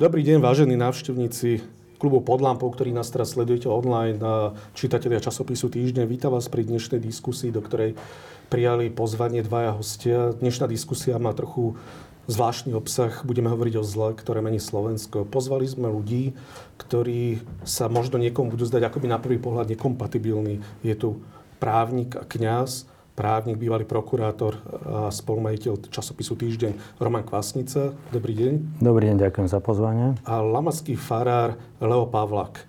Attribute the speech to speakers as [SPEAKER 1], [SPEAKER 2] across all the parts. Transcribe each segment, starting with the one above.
[SPEAKER 1] Dobrý deň, vážení návštevníci klubu pod lampou, ktorí nás teraz sledujete online čitatelia časopisu Týždeň. Vítam vás pri dnešnej diskusii, do ktorej prijali pozvanie dvaja hostia. Dnešná diskusia má trochu zvláštny obsah. Budeme hovoriť o zle, ktoré mení Slovensko. Pozvali sme ľudí, ktorí sa možno niekomu budú zdať akoby na prvý pohľad nekompatibilní. Je tu právnik a kňaz, právnik, bývalý prokurátor a spolumajiteľ časopisu Týždeň Roman Kvasnica. Dobrý deň.
[SPEAKER 2] Dobrý deň, ďakujem za pozvanie.
[SPEAKER 1] A lamaský farár Leo Pavlak.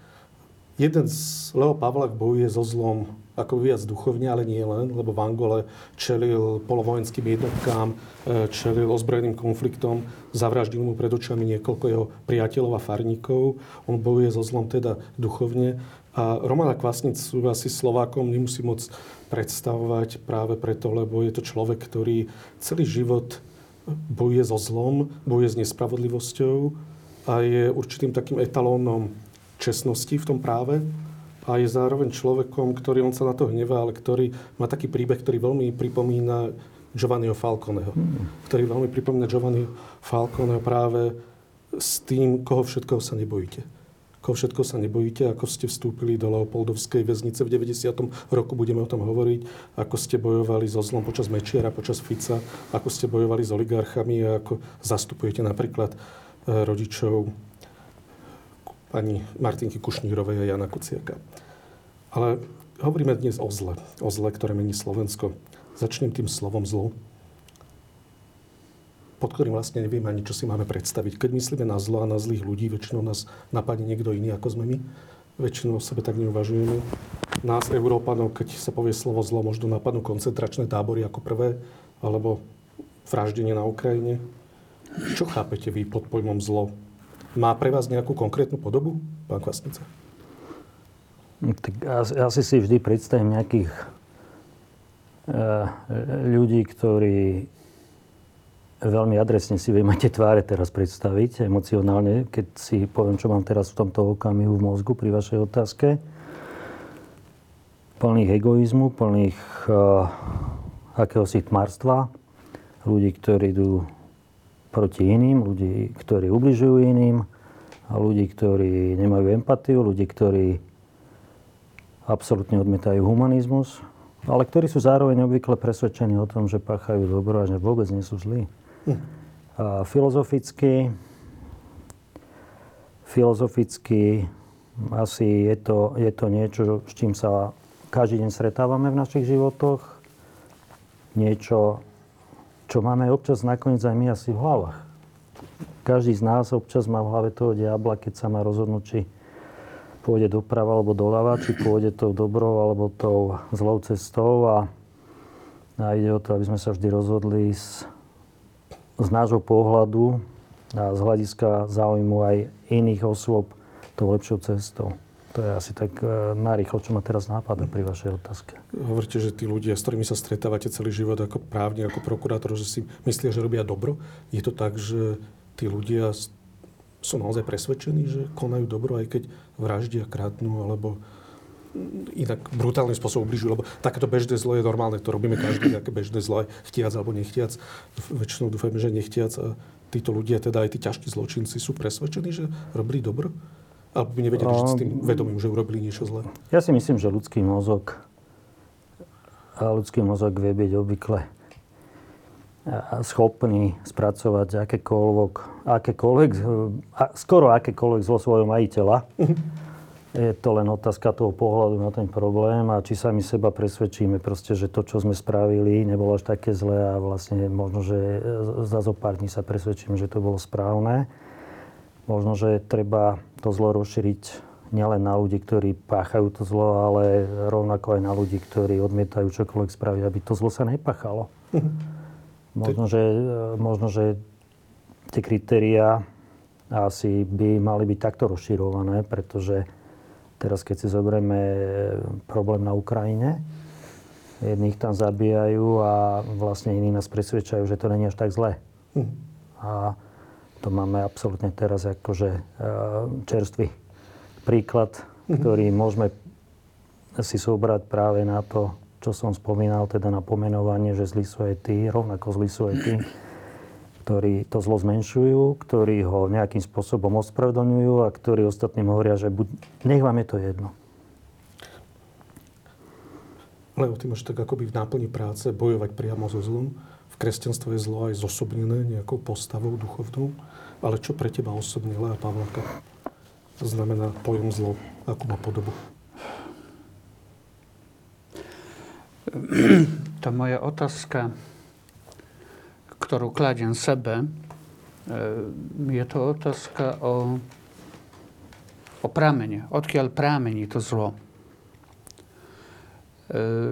[SPEAKER 1] Jeden z Leo Pavlak bojuje so zlom ako viac duchovne, ale nie len, lebo v Angole čelil polovojenským jednotkám, e, čelil ozbrojeným konfliktom, zavraždil mu pred očami niekoľko jeho priateľov a farníkov. On bojuje so zlom teda duchovne. A Romana Kvasnicu asi Slovákom nemusí moc predstavovať práve preto, lebo je to človek, ktorý celý život bojuje so zlom, bojuje s nespravodlivosťou a je určitým takým etalónom čestnosti v tom práve a je zároveň človekom, ktorý, on sa na to hnevá, ale ktorý má taký príbeh, ktorý veľmi pripomína Giovanniho Falconeho. Hmm. Ktorý veľmi pripomína Giovanniho Falconeho práve s tým, koho všetkoho sa nebojíte ako všetko sa nebojíte, ako ste vstúpili do Leopoldovskej väznice v 90. roku, budeme o tom hovoriť, ako ste bojovali so zlom počas Mečiara, počas Fica, ako ste bojovali s oligarchami a ako zastupujete napríklad e, rodičov pani Martinky Kušnírovej a Jana Kuciaka. Ale hovoríme dnes o zle, o zle, ktoré mení Slovensko. Začnem tým slovom zlo pod ktorým vlastne nevieme ani, čo si máme predstaviť. Keď myslíme na zlo a na zlých ľudí, väčšinou nás napadne niekto iný, ako sme my. Väčšinou o sebe tak neuvažujeme. Nás, Európanov, keď sa povie slovo zlo, možno napadnú koncentračné tábory ako prvé, alebo vraždenie na Ukrajine. Čo chápete vy pod pojmom zlo? Má pre vás nejakú konkrétnu podobu, pán Kvasnica?
[SPEAKER 2] Tak asi si vždy predstavím nejakých eh, ľudí, ktorí veľmi adresne si viem aj tie tváre teraz predstaviť emocionálne, keď si poviem, čo mám teraz v tomto okamihu v mozgu pri vašej otázke. Plných egoizmu, plných uh, akéhosi tmarstva, ľudí, ktorí idú proti iným, ľudí, ktorí ubližujú iným, a ľudí, ktorí nemajú empatiu, ľudí, ktorí absolútne odmietajú humanizmus, ale ktorí sú zároveň obvykle presvedčení o tom, že páchajú dobro a že vôbec nie sú zlí. A filozoficky, filozoficky asi je to, je to niečo, s čím sa každý deň stretávame v našich životoch. Niečo, čo máme občas nakoniec aj my asi v hlavách. Každý z nás občas má v hlave toho diabla, keď sa má rozhodnúť, či pôjde doprava alebo doľava, či pôjde tou dobrou alebo tou zlou cestou a, a ide o to, aby sme sa vždy rozhodli s z nášho pohľadu a z hľadiska záujmu aj iných osôb tou lepšou cestou. To je asi tak e, narýchlo, čo ma teraz nápada pri vašej otázke.
[SPEAKER 1] Hovoríte, že tí ľudia, s ktorými sa stretávate celý život ako právne, ako prokurátor, že si myslia, že robia dobro. Je to tak, že tí ľudia sú naozaj presvedčení, že konajú dobro, aj keď vraždia, krátnu, alebo inak brutálnym spôsobom ubližujú, lebo takéto bežné zlo je normálne, to robíme každý, také bežné zlo, chtiac alebo nechtiac. Väčšinou dúfajme, že nechtiac. A títo ľudia, teda aj tí ťažkí zločinci, sú presvedčení, že robili dobro? Alebo by nevedeli, že s tým ehm, vedomím, že urobili niečo zlé?
[SPEAKER 2] Ja si myslím, že ľudský mozog a ľudský mozog vie byť obvykle schopný spracovať akékoľvek, akékoľvek skoro akékoľvek zlo svojho majiteľa. Mhm je to len otázka toho pohľadu na ten problém a či sa my seba presvedčíme proste, že to, čo sme spravili, nebolo až také zlé a vlastne možno, že za zo pár dní sa presvedčím, že to bolo správne. Možno, že treba to zlo rozšíriť nielen na ľudí, ktorí páchajú to zlo, ale rovnako aj na ľudí, ktorí odmietajú čokoľvek spraviť, aby to zlo sa nepáchalo. možno, že, možno, že tie kritériá asi by mali byť takto rozširované, pretože Teraz, keď si zoberieme e, problém na Ukrajine, jedných tam zabíjajú a vlastne iní nás presvedčajú, že to není až tak zlé. Hm. A to máme absolútne teraz akože e, čerstvý príklad, hm. ktorý môžeme si sobrať práve na to, čo som spomínal, teda na pomenovanie, že zlí sú aj tí, rovnako zlí sú aj tí, ktorí to zlo zmenšujú, ktorí ho nejakým spôsobom ospravedlňujú a ktorí ostatným hovoria, že buď, nech vám je to jedno.
[SPEAKER 1] Lebo ty máš tak akoby v náplni práce bojovať priamo so zlom. V kresťanstve je zlo aj zosobnené nejakou postavou duchovnou. Ale čo pre teba osobne, Lea Pavlaka, to znamená pojem zlo? Akú má podobu?
[SPEAKER 3] Tá moja otázka, ktorú kladiem sebe, e, je to otázka o, o prámene. Odkiaľ to zlo? E,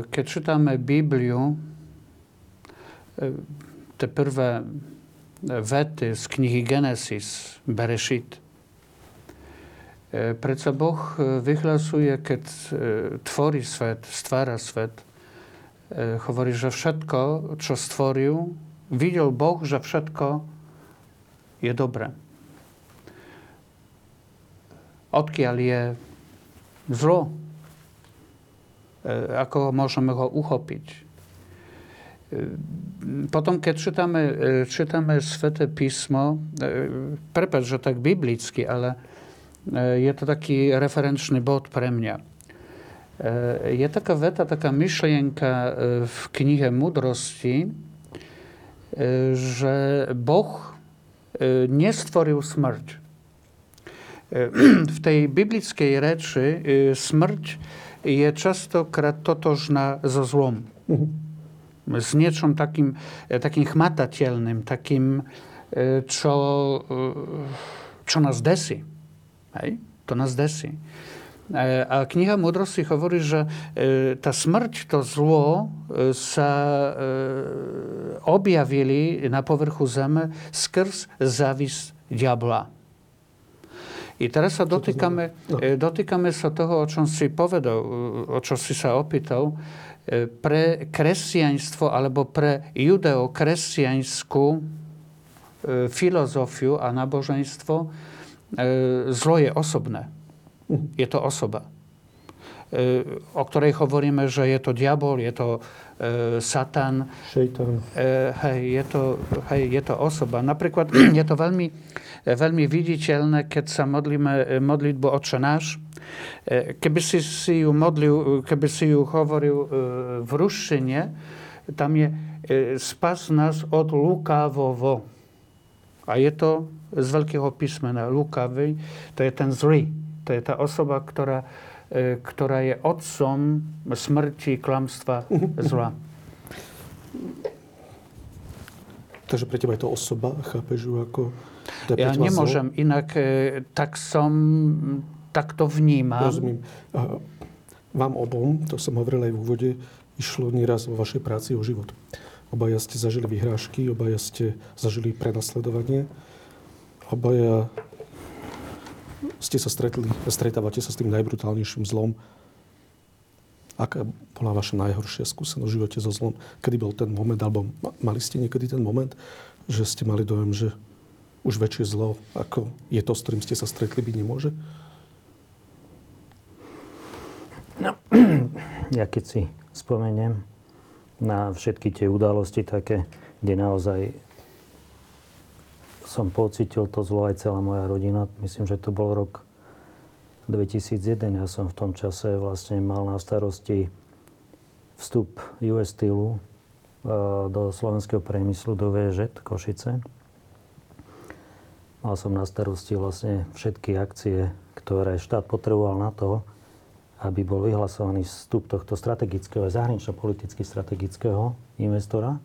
[SPEAKER 3] keď czytamy Bibliu, e, te prvé vety z knihy Genesis, Bereshit, Predsa Boh vyhlasuje, keď tvorí svet, stvára svet, hovorí, že všetko, čo stvoril, videl Boh, že všetko je dobré. Odkiaľ je zlo, E, ako môžeme ho uchopiť. E, potom, keď czytamy, e, czytamy Svete Písmo, prepad, že tak biblicky, ale je to taki referenčný bod pre mňa. Je taka weta, taka myšlienka w knihe Mudrosti, że Boh nie stworzył śmierć. W tej biblickiej reči śmierć je častokrát totožná so zlom. Mm-hmm. S niečom takým, takým chmatateľným, takým, e, čo, e, čo nás desí. Hej? To nás desí. E, a kniha Múdrosti hovorí, že tá smrť, to zlo sa objavili na povrchu zeme skrz závis diabla. I teraz sa dotýkame. E, dotýkame sa toho, o čom si povedal, o čo si sa opýtal. E, pre kresťanstvo alebo pre judeo-kresťanskú e, filozofiu a náboženstvo zlo je osobné. Je to osoba o ktorej hovoríme, že je to diabol, je to e, satan.
[SPEAKER 1] Šeitan.
[SPEAKER 3] E, hej, je to, hej, je to osoba. Napríklad je to veľmi, veľmi viditeľné, keď sa modlíme modlitbu Otče náš. E, keby si, si ju modlil, keby si ju hovoril v ruštine, tam je spas nás od lukávovo. A je to z veľkého písmena lukavý, to je ten zlý. To je tá osoba, ktorá E, ktorá je otcom smrti, klamstva, zla.
[SPEAKER 1] Takže pre teba je to osoba, chápeš ju ako...
[SPEAKER 3] Ja nemôžem zlo? inak, e, tak som, tak to vnímam.
[SPEAKER 1] Rozumím. A vám obom, to som hovoril aj v úvode, išlo nieraz vo vašej práci o život. Obaja ste zažili vyhrážky, obaja ste zažili prenasledovanie, obaja ste sa stretli, stretávate sa s tým najbrutálnejším zlom. Aká bola vaša najhoršia skúsenosť v živote so zlom? Kedy bol ten moment, alebo mali ste niekedy ten moment, že ste mali dojem, že už väčšie zlo, ako je to, s ktorým ste sa stretli, byť nemôže?
[SPEAKER 2] No, ja keď si spomeniem na všetky tie udalosti také, kde naozaj som pocitil to zlo aj celá moja rodina. Myslím, že to bol rok 2001. Ja som v tom čase vlastne mal na starosti vstup US Steelu e, do slovenského priemyslu, do VŽ Košice. Mal som na starosti vlastne všetky akcie, ktoré štát potreboval na to, aby bol vyhlasovaný vstup tohto strategického, zahranično-politicky strategického investora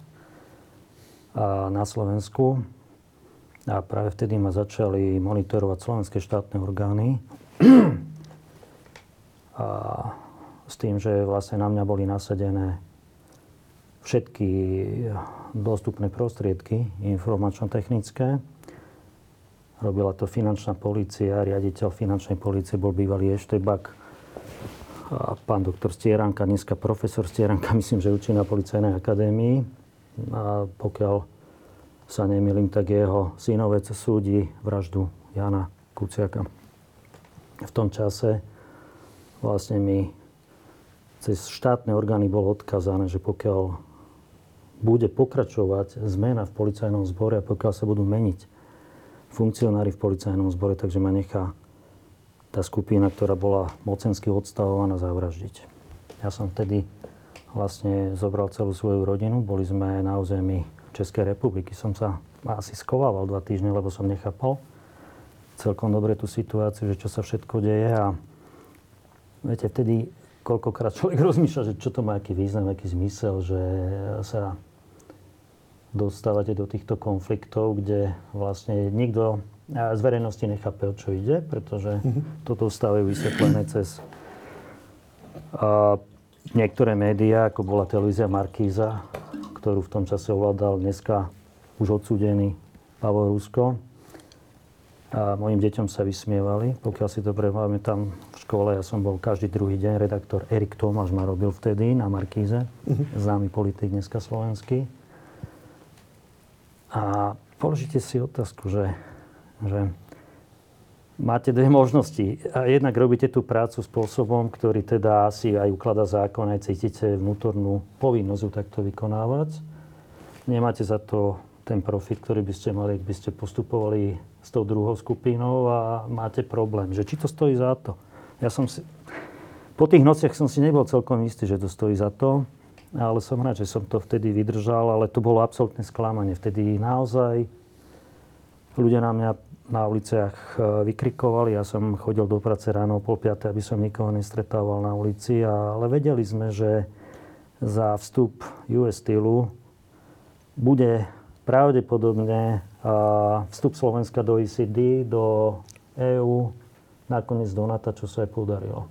[SPEAKER 2] na Slovensku. A práve vtedy ma začali monitorovať slovenské štátne orgány. A s tým, že vlastne na mňa boli nasadené všetky dostupné prostriedky informačno-technické. Robila to finančná policia, riaditeľ finančnej policie bol bývalý Eštebak, a pán doktor Stieranka, dneska profesor Stieranka, myslím, že učí na policajnej akadémii. A pokiaľ sa nemýlim, tak jeho synovec súdi vraždu Jana Kuciaka. V tom čase vlastne mi cez štátne orgány bolo odkazané, že pokiaľ bude pokračovať zmena v policajnom zbore a pokiaľ sa budú meniť funkcionári v policajnom zbore, takže ma nechá tá skupina, ktorá bola mocensky odstavovaná, zavraždiť. Ja som vtedy vlastne zobral celú svoju rodinu. Boli sme na území Českej republiky. Som sa asi skovával dva týždne, lebo som nechápal celkom dobre tú situáciu, že čo sa všetko deje. A viete, vtedy koľkokrát človek rozmýšľa, že čo to má aký význam, aký zmysel, že sa dostávate do týchto konfliktov, kde vlastne nikto z verejnosti nechápe, o čo ide, pretože mm-hmm. toto stávajú vysvetlené cez a, niektoré médiá, ako bola televízia Markíza, ktorú v tom čase ovládal dneska už odsúdený Pavol Rusko. A mojim deťom sa vysmievali. Pokiaľ si dobre máme tam v škole, ja som bol každý druhý deň, redaktor Erik Tomáš ma robil vtedy na Markíze, mm-hmm. známy politik dneska slovenský. A položíte si otázku, že, že máte dve možnosti. Jednak robíte tú prácu spôsobom, ktorý teda si aj ukladá zákon, aj cítite vnútornú povinnosť ju takto vykonávať. Nemáte za to ten profit, ktorý by ste mali, ak by ste postupovali s tou druhou skupinou a máte problém. Že či to stojí za to. Ja som si... Po tých nociach som si nebol celkom istý, že to stojí za to ale som rád, že som to vtedy vydržal, ale to bolo absolútne sklamanie. Vtedy naozaj ľudia na mňa na uliciach e, vykrikovali. Ja som chodil do práce ráno o pol piaté, aby som nikoho nestretával na ulici, ale vedeli sme, že za vstup US Steelu bude pravdepodobne vstup Slovenska do ECD, do EÚ, nakoniec do NATO, čo sa aj podarilo.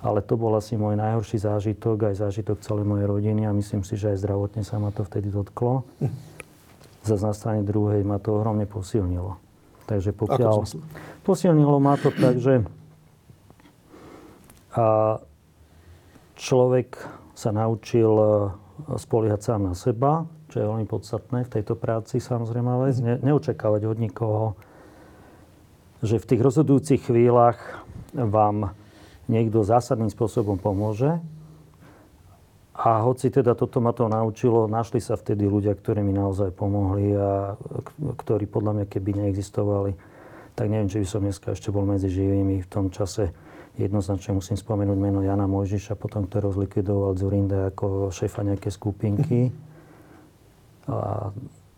[SPEAKER 2] Ale to bol asi môj najhorší zážitok, aj zážitok celej mojej rodiny a myslím si, že aj zdravotne sa ma to vtedy dotklo. Za na strane druhej ma to ohromne posilnilo. Takže pokiaľ... Posilnilo ma to tak, že a človek sa naučil e, spoliehať sám na seba, čo je veľmi podstatné v tejto práci, samozrejme, ale ne, neočakávať od nikoho, že v tých rozhodujúcich chvíľach vám niekto zásadným spôsobom pomôže. A hoci teda toto ma to naučilo, našli sa vtedy ľudia, ktorí mi naozaj pomohli a ktorí podľa mňa keby neexistovali, tak neviem, či by som dneska ešte bol medzi živými. V tom čase jednoznačne musím spomenúť meno Jana Mojžiša, potom ktorého zlikvidoval Zurinde ako šéfa nejaké skupinky. A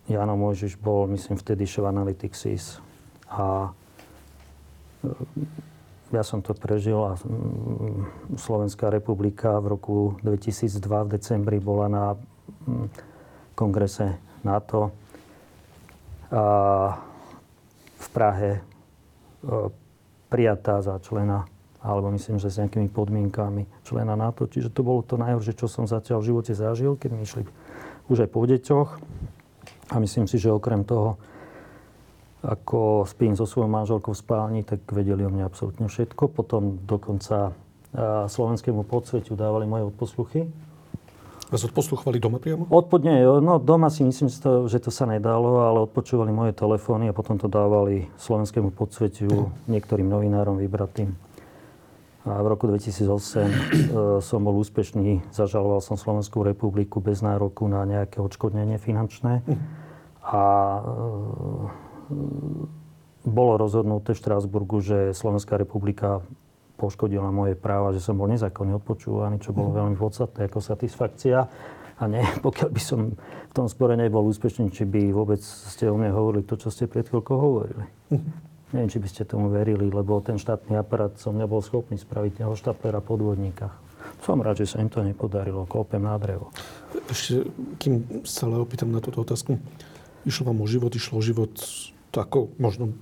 [SPEAKER 2] Jano Mojžiš bol, myslím, vtedy šéf Analytics A ja som to prežil a mm, Slovenská republika v roku 2002 v decembri bola na mm, kongrese NATO a v Prahe e, prijatá za člena alebo myslím, že s nejakými podmienkami člena NATO. Čiže to bolo to najhoršie, čo som zatiaľ v živote zažil, keď mi išli už aj po deťoch. A myslím si, že okrem toho ako spím so svojou manželkou v spálni, tak vedeli o mne absolútne všetko. Potom dokonca slovenskému podsvetiu dávali moje odposluchy.
[SPEAKER 1] Vás odposluchovali doma priamo?
[SPEAKER 2] Odpo- nie, no doma si myslím, že to, sa nedalo, ale odpočúvali moje telefóny a potom to dávali slovenskému podsvetiu, uh-huh. niektorým novinárom vybratým. A v roku 2008 e, som bol úspešný, zažaloval som Slovenskú republiku bez nároku na nejaké odškodnenie finančné. Uh-huh. A e, bolo rozhodnuté v Štrásburgu, že Slovenská republika poškodila moje práva, že som bol nezákonne odpočúvaný, čo bolo mhm. veľmi podstatné ako satisfakcia. A nie, pokiaľ by som v tom spore nebol úspešný, či by vôbec ste o mne hovorili to, čo ste pred chvíľkou hovorili. Mhm. Neviem, či by ste tomu verili, lebo ten štátny aparát som nebol schopný spraviť neho štaplera podvodníka. Som rád, že sa im to nepodarilo. Klopem na drevo.
[SPEAKER 1] Ešte, kým sa opýtam na túto otázku. Išlo vám o život, išlo o život to ako možno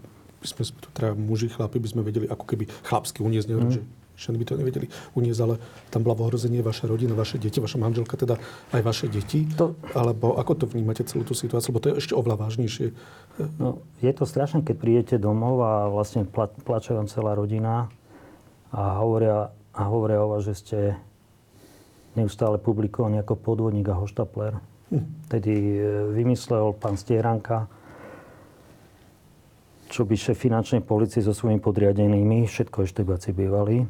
[SPEAKER 1] by sme, tu teda muži, chlapi by sme vedeli ako keby chlapsky uniesť, neviem, mm. že ženy by to nevedeli uniesť, ale tam bola v ohrození vaša rodina, vaše deti, vaša manželka, teda aj vaše deti. To... Alebo ako to vnímate celú tú situáciu? Lebo to je ešte oveľa vážnejšie.
[SPEAKER 2] No, je to strašné, keď prídete domov a vlastne pla, plače vám celá rodina a hovoria, a hovoria o vás, že ste neustále publikovaní ako podvodník a hoštapler. Tedy e, vymyslel pán Stieranka, čo by šéf finančnej policie so svojimi podriadenými, všetko ešte eštebáci bývali,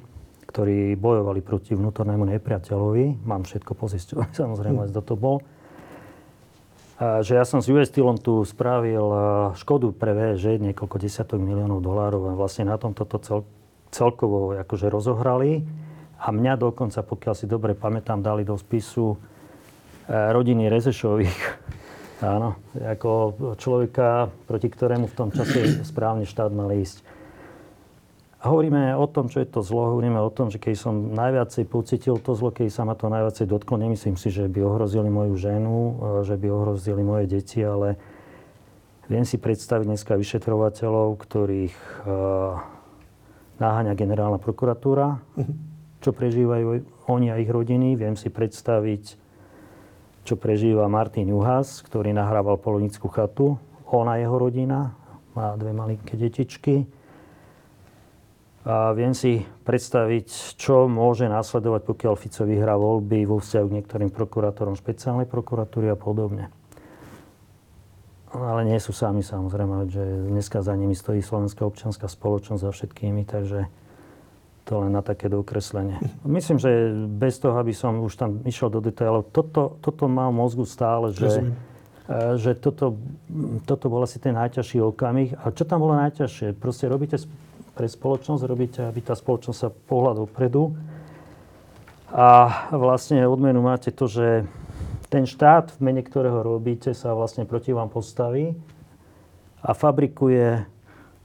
[SPEAKER 2] ktorí bojovali proti vnútornému nepriateľovi. Mám všetko pozisťované, samozrejme, hm. to bol. že ja som s US Steelom tu spravil škodu pre VŽ niekoľko desiatok miliónov dolárov a vlastne na tom toto cel, celkovo akože rozohrali. A mňa dokonca, pokiaľ si dobre pamätám, dali do spisu rodiny Rezešových. Áno, ako človeka, proti ktorému v tom čase správne štát mal ísť. A hovoríme o tom, čo je to zlo, hovoríme o tom, že keď som najviacej pocitil to zlo, keď sa ma to najviacej dotklo, nemyslím si, že by ohrozili moju ženu, e, že by ohrozili moje deti, ale viem si predstaviť dneska vyšetrovateľov, ktorých uh, naháňa generálna prokuratúra, čo prežívajú oni a ich rodiny. Viem si predstaviť, čo prežíva Martin Juhas, ktorý nahrával polonickú chatu. Ona, jeho rodina, má dve malinké detičky a viem si predstaviť, čo môže následovať, pokiaľ Fico vyhrá voľby vo vzťahu k niektorým prokurátorom špeciálnej prokuratúry a podobne. Ale nie sú sami samozrejme, že dneska za nimi stojí Slovenská občianská spoločnosť za všetkými, takže to len na také dokreslenie. Myslím, že bez toho, aby som už tam išiel do detailov, toto, toto má v mozgu stále, že, e, že toto, toto bol asi ten najťažší okamih. A čo tam bolo najťažšie? Proste robíte pre spoločnosť, robíte, aby tá spoločnosť sa pohľad dopredu. A vlastne odmenu máte to, že ten štát, v mene ktorého robíte, sa vlastne proti vám postaví a fabrikuje,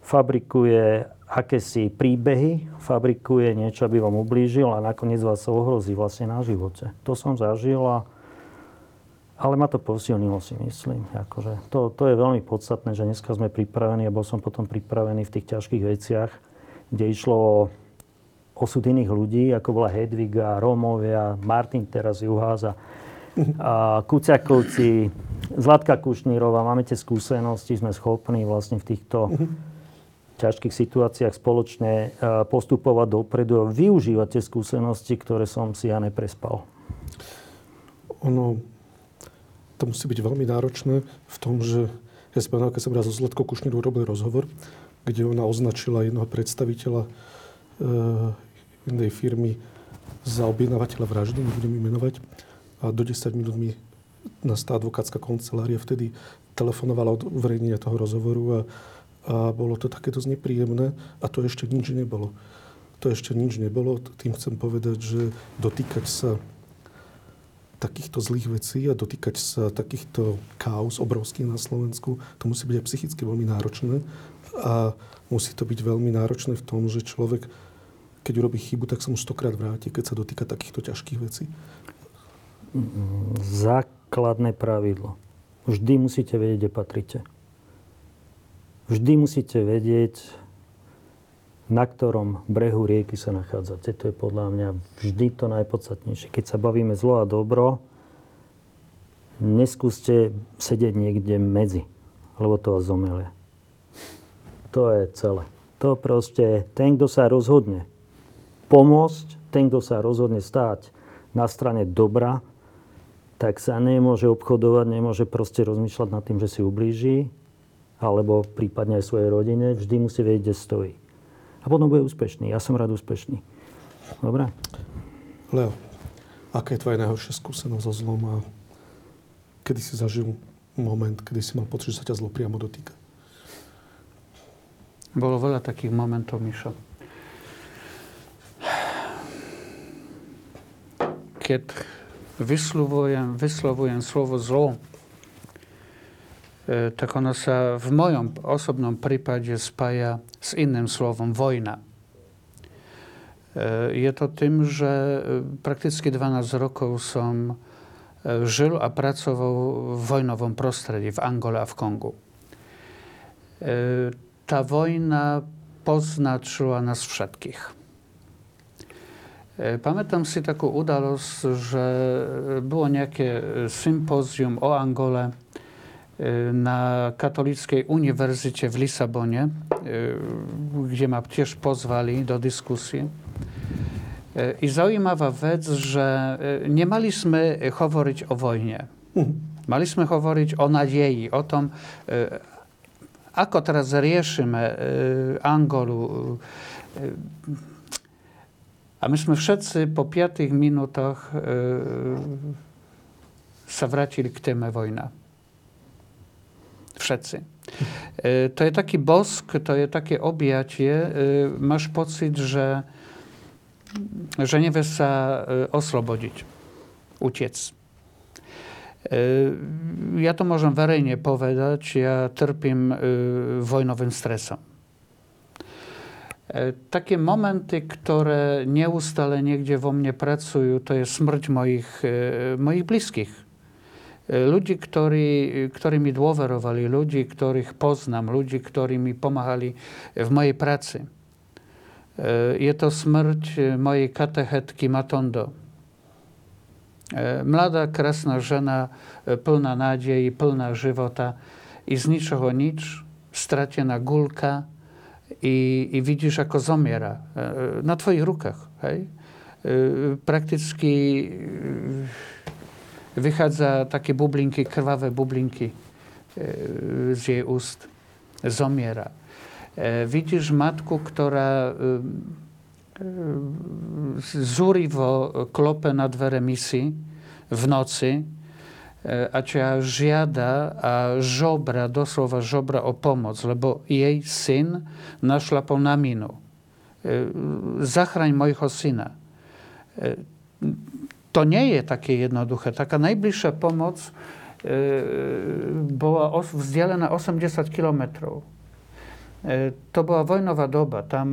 [SPEAKER 2] fabrikuje akési príbehy, fabrikuje niečo, aby vám ublížil a nakoniec vás ohrozí vlastne na živote. To som zažil a ale ma to posilnilo, si myslím. Akože to, to je veľmi podstatné, že dneska sme pripravení a bol som potom pripravený v tých ťažkých veciach, kde išlo o osud iných ľudí, ako bola Hedviga, Rómovia, Martin teraz Juháza, a Kuciakovci, Zlatka Kušnírová. Máme tie skúsenosti, sme schopní vlastne v týchto ťažkých situáciách spoločne postupovať dopredu a využívať tie skúsenosti, ktoré som si ja neprespal.
[SPEAKER 1] Ono, to musí byť veľmi náročné v tom, že ja si pamätám, keď som raz so Zlatkou Kušníru robil rozhovor, kde ona označila jednoho predstaviteľa e, jednej firmy za objednávateľa vraždy, nebudem menovať. A do 10 minút mi nastá advokátska kancelária vtedy telefonovala od uverejnenia toho rozhovoru a, a bolo to také dosť nepríjemné a to ešte nič nebolo. To ešte nič nebolo. Tým chcem povedať, že dotýkať sa takýchto zlých vecí a dotýkať sa takýchto chaos obrovských na Slovensku, to musí byť aj psychicky veľmi náročné a musí to byť veľmi náročné v tom, že človek, keď urobí chybu, tak sa mu stokrát vráti, keď sa dotýka takýchto ťažkých vecí.
[SPEAKER 2] Základné pravidlo. Vždy musíte vedieť, kde patrite. Vždy musíte vedieť, na ktorom brehu rieky sa nachádzate. To je podľa mňa vždy to najpodstatnejšie. Keď sa bavíme zlo a dobro, neskúste sedieť niekde medzi, lebo to vás zomelie. To je celé. To proste, ten, kto sa rozhodne pomôcť, ten, kto sa rozhodne stáť na strane dobra, tak sa nemôže obchodovať, nemôže proste rozmýšľať nad tým, že si ublíži, alebo prípadne aj svojej rodine, vždy musí vedieť, kde stojí a potom bude úspešný. Ja som rád úspešný. Dobre?
[SPEAKER 1] Leo, aká je tvoja najhoršia skúsenosť so zlom a kedy si zažil moment, kedy si mal pocit, že sa ťa zlo priamo dotýka?
[SPEAKER 3] Bolo veľa takých momentov, Mišo. Keď vyslovujem, vyslovujem slovo zlo, tak ono sa v mojom osobnom prípade spája s iným slovom vojna. E, je to tým, že e, prakticky 12 rokov som žil a pracoval v vojnovom prostredí v Angole a v Kongu. Tá wojna poznaczyła nas všetkých. Pamiętam si takú udalosť, že było nejaké sympozjum o Angole Y, na Katolickiej Uniwersycie w Lisabonie, y, gdzie ma też pozwali do dyskusji. Y, I zaujímavá vec, że nie maliśmy mówić o wojnie. Maliśmy mówić o nadziei, o tym, ako teraz riešime Angolu. A myśmy wszyscy po piętych minutach sa vrátili k téme wojna. Všetci. To je taký bosk, to je také objatie. Máš pocit, že, že nevie sa oslobodiť, utiec. Ja to môžem verejne povedať, ja trpím vojnovým stresom. Takie momenty, ktoré neustále niekde vo mne pracujú, to je smrť mojich, mojich blízkych. Ľudí, ktorí, ktorí mi dôverovali, ľudí, ktorých poznám, ľudí, ktorí mi pomáhali v mojej práci. Je to smrť mojej katechetky Matondo. Mladá, krásna žena, plná nádejí, plná života i z ničoho nič, stratená gulka, i, i widzisz, ako zomiera e, na twoich rukach. Hej? E, praktycznie e, wychadza takie bublinki, krwawe bublinki z jej ust. Zomiera. Widzisz matku, która zuriwo klopę na dwere misji w nocy, a ťa žiada a žobra, doslova žobra o pomoc, lebo jej syn našlapol na minu. E, zachraň mojho syna. E, to nie je také jednoduché. Taká najbližšia pomoc e, bola vzdialená 80 kilometrov. To bola vojnová doba. Tam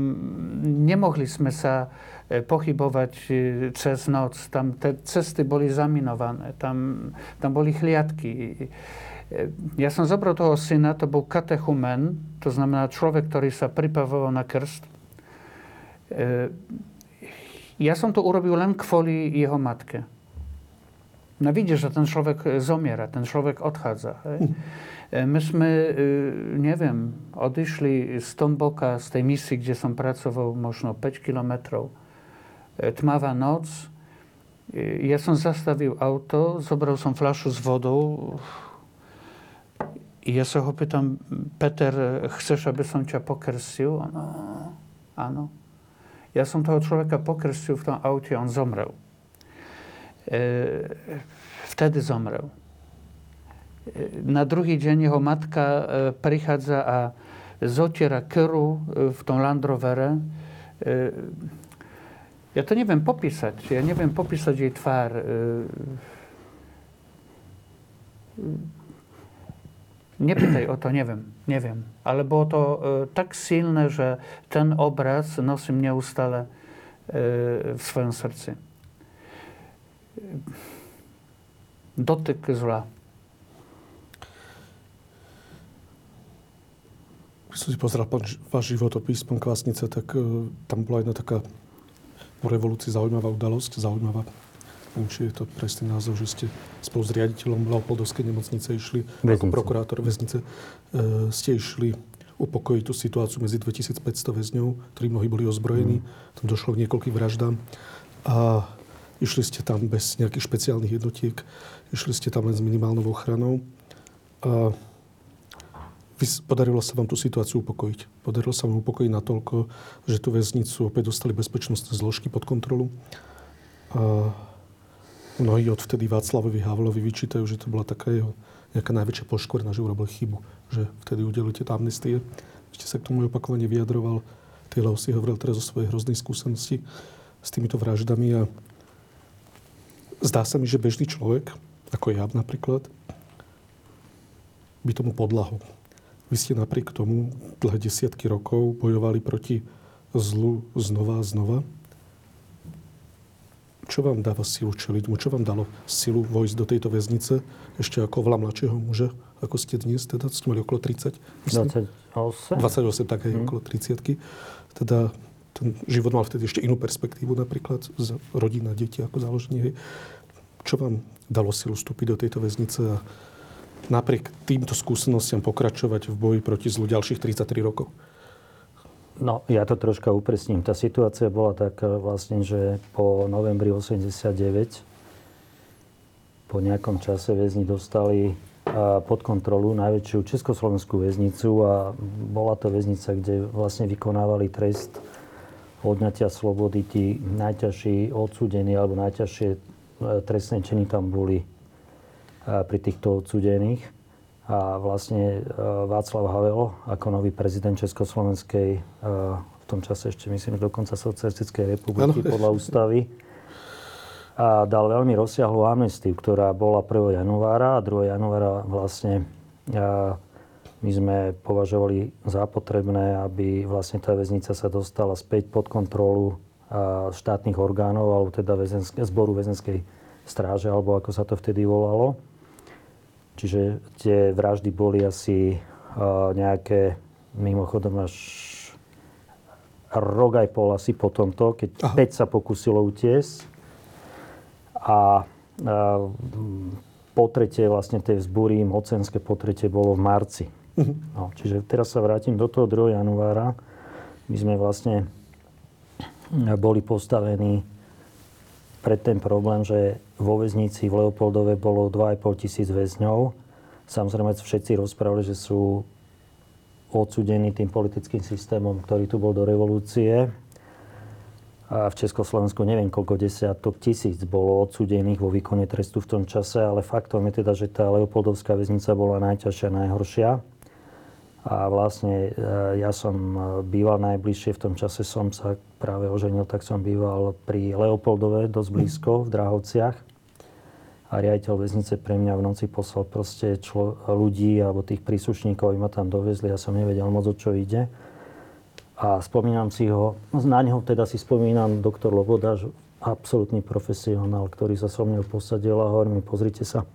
[SPEAKER 3] nemohli sme sa E, pochybovať e, cez noc. Tam te cesty boli zaminované, tam, tam boli chliadky. E, ja som zobral toho syna, to bol katechumen, to znamená človek, ktorý sa pripavoval na krst. Ja som to urobil len kvôli jeho matke. No vidíš, že ten človek zomiera, ten človek odchádza. Hej? My sme, neviem, odišli z Tomboka, z tej misii, kde som pracoval možno 5 kilometrov E, tmavá noc. E, ja som zastavil auto, zobral som fľašu s vodou. I ja sa ho pýtam, Peter, chceš, aby som ťa pokrsil? Áno. Áno. Ja som toho človeka pokrsil v tom aute, on zomrel. E, vtedy zomrel. E, na druhý deň jeho matka e, prichádza a zotiera krv v tom Land Rovere. E, ja to neviem popísať. Ja neviem popísať jej tvár. E, nepýtaj o to, neviem. Neviem. Ale bolo to e, tak silné, že ten obraz nosím neustále e, v svojom srdci. Dotyk zla.
[SPEAKER 1] Keď som si pozrel váš životopis, pán Kvasnica, tak tam bola jedna taká po revolúcii zaujímavá udalosť, zaujímavá. Či je to presný názov, že ste spolu s riaditeľom Leopoldovskej nemocnice išli, väznice. ako prokurátor väznice, e, ste išli upokojiť tú situáciu medzi 2500 väzňov, ktorí mnohí boli ozbrojení. Mm. Tam došlo k niekoľkým vraždám. A išli ste tam bez nejakých špeciálnych jednotiek. Išli ste tam len s minimálnou ochranou. A podarilo sa vám tú situáciu upokojiť. Podarilo sa vám upokojiť natoľko, že tú väznicu opäť dostali bezpečnostné zložky pod kontrolu. A mnohí odvtedy Václavovi Havlovi vyčítajú, že to bola taká jeho nejaká najväčšia poškvrna, že urobil chybu, že vtedy udelujete amnestie. Ste sa k tomu opakovane vyjadroval. Taylor si hovoril teraz o svojej hroznej skúsenosti s týmito vraždami a zdá sa mi, že bežný človek, ako ja napríklad, by tomu podlahol. Vy ste napriek tomu dlhé desiatky rokov bojovali proti zlu znova a znova. Čo vám dáva silu čeliť mu? Čo vám dalo silu vojsť do tejto väznice ešte ako veľa mladšieho muža, ako ste dnes? Teda ste mali okolo 30?
[SPEAKER 2] Myslím? 28.
[SPEAKER 1] 28, tak aj hmm. okolo 30 Teda ten život mal vtedy ešte inú perspektívu, napríklad z rodina, deti ako založenie. Čo vám dalo silu vstúpiť do tejto väznice a napriek týmto skúsenostiam pokračovať v boji proti zlu ďalších 33 rokov?
[SPEAKER 2] No, ja to troška upresním. Tá situácia bola tak vlastne, že po novembri 89 po nejakom čase väzni dostali pod kontrolu najväčšiu československú väznicu a bola to väznica, kde vlastne vykonávali trest odňatia slobody. Tí najťažší odsúdení alebo najťažšie e, trestné činy tam boli pri týchto odsudených. A vlastne Václav Havel ako nový prezident Československej v tom čase ešte myslím, že dokonca Socialistickej republiky ano. podľa ústavy a dal veľmi rozsiahlu amnestiu, ktorá bola 1. januára a 2. januára vlastne my sme považovali za potrebné, aby vlastne tá väznica sa dostala späť pod kontrolu štátnych orgánov, alebo teda väzensk- zboru väzenskej stráže, alebo ako sa to vtedy volalo. Čiže tie vraždy boli asi nejaké, mimochodom až rok aj pol asi po tomto, keď Aha. 5 sa pokusilo utiesť. A, a po tretie vlastne tie vzbúry mocenské po tretie bolo v marci. Uh-huh. No, čiže teraz sa vrátim do toho 2. januára. My sme vlastne boli postavení pred ten problém, že vo väznici v Leopoldove bolo 2,5 tisíc väzňov. Samozrejme všetci rozprávali, že sú odsudení tým politickým systémom, ktorý tu bol do revolúcie. A v Československu neviem, koľko desiatok tisíc bolo odsudených vo výkone trestu v tom čase, ale faktom je teda, že tá Leopoldovská väznica bola najťažšia, najhoršia. A vlastne e, ja som e, býval najbližšie, v tom čase som sa práve oženil, tak som býval pri Leopoldove, dosť blízko, v Drahovciach. A riaditeľ väznice pre mňa v noci poslal proste člo, ľudí alebo tých príslušníkov, aby ma tam dovezli. Ja som nevedel moc, o čo ide. A spomínam si ho, na neho teda si spomínam doktor Loboda, absolútny profesionál, ktorý sa so mnou posadil a hovorí mi, pozrite sa,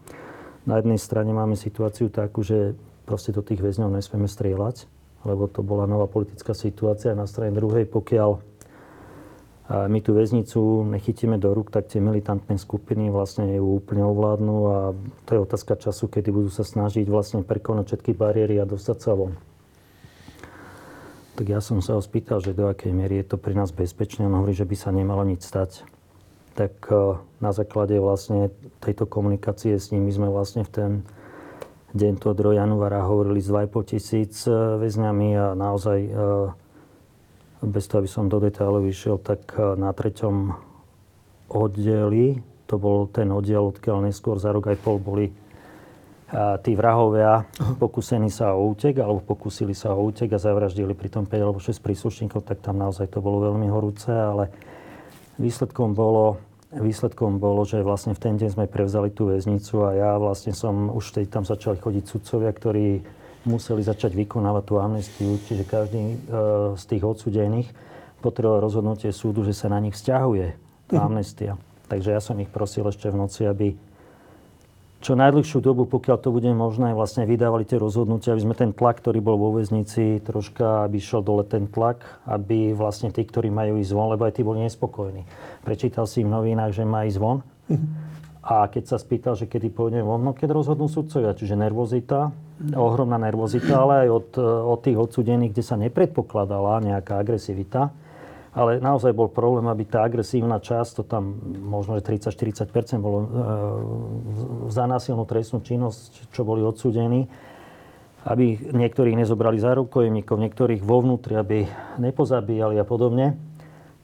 [SPEAKER 2] na jednej strane máme situáciu takú, že proste do tých väzňov nesmieme strieľať, lebo to bola nová politická situácia. Na strane druhej, pokiaľ my tú väznicu nechytíme do rúk, tak tie militantné skupiny vlastne ju úplne ovládnu a to je otázka času, kedy budú sa snažiť vlastne prekonať všetky bariéry a dostať sa von. Tak ja som sa ho spýtal, že do akej miery je to pri nás bezpečné. On hovorí, že by sa nemalo nič stať. Tak e, na základe vlastne tejto komunikácie s nimi sme vlastne v ten deň toho 2. januára hovorili s 2,5 tisíc e, väzňami a naozaj e, bez toho, aby som do detailov išiel, tak e, na treťom oddeli, to bol ten oddiel, odkiaľ neskôr za rok aj pol boli tí vrahovia pokusení sa o útek, alebo pokusili sa o útek a zavraždili pritom 5 alebo 6 príslušníkov, tak tam naozaj to bolo veľmi horúce, ale výsledkom bolo, Výsledkom bolo, že vlastne v ten deň sme prevzali tú väznicu a ja vlastne som, už tej tam začali chodiť sudcovia, ktorí museli začať vykonávať tú amnestiu, čiže každý e, z tých odsudených potreboval rozhodnutie súdu, že sa na nich vzťahuje tá mhm. amnestia. Takže ja som ich prosil ešte v noci, aby čo najdlhšiu dobu, pokiaľ to bude možné, vlastne vydávali tie rozhodnutia, aby sme ten tlak, ktorý bol vo väznici, troška, aby šiel dole ten tlak, aby vlastne tí, ktorí majú ísť von, lebo aj tí boli nespokojní. Prečítal si im v novinách, že má ísť von. A keď sa spýtal, že kedy pôjde von, no keď rozhodnú sudcovia, čiže nervozita, ohromná nervozita, ale aj od, od ttých odsudených, kde sa nepredpokladala nejaká agresivita, ale naozaj bol problém, aby tá agresívna časť, to tam možno, že 30-40% bolo e, za násilnú trestnú činnosť, čo boli odsúdení, aby niektorých nezobrali za rukojemníkov, niektorých vo vnútri, aby nepozabíjali a podobne,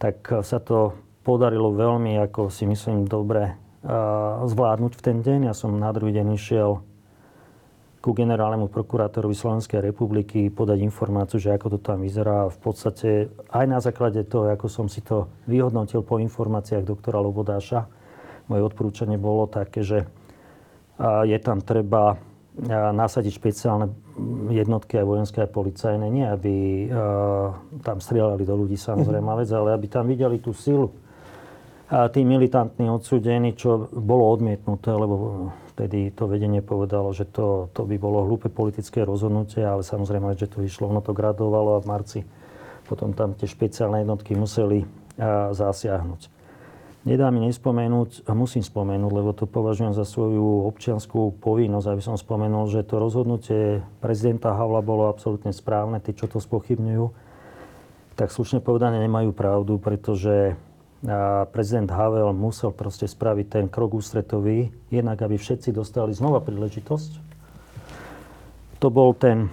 [SPEAKER 2] tak sa to podarilo veľmi, ako si myslím, dobre zvládnuť v ten deň. Ja som na druhý deň išiel ku generálnemu prokurátorovi Slovenskej republiky podať informáciu, že ako to tam vyzerá. V podstate aj na základe toho, ako som si to vyhodnotil po informáciách doktora Lobodáša, moje odporúčanie bolo také, že je tam treba nasadiť špeciálne jednotky aj vojenské aj policajné. Nie, aby tam strieľali do ľudí samozrejme vec, ale aby tam videli tú silu. Tí militantní odsúdení, čo bolo odmietnuté, lebo vtedy to vedenie povedalo, že to, to by bolo hlúpe politické rozhodnutie, ale samozrejme, že to išlo, ono to gradovalo a v marci potom tam tie špeciálne jednotky museli zasiahnuť. Nedá mi nespomenúť, a musím spomenúť, lebo to považujem za svoju občianskú povinnosť, aby som spomenul, že to rozhodnutie prezidenta Havla bolo absolútne správne. Tí, čo to spochybňujú, tak slušne povedané nemajú pravdu, pretože prezident Havel musel proste spraviť ten krok ústretový, jednak aby všetci dostali znova príležitosť. To bol ten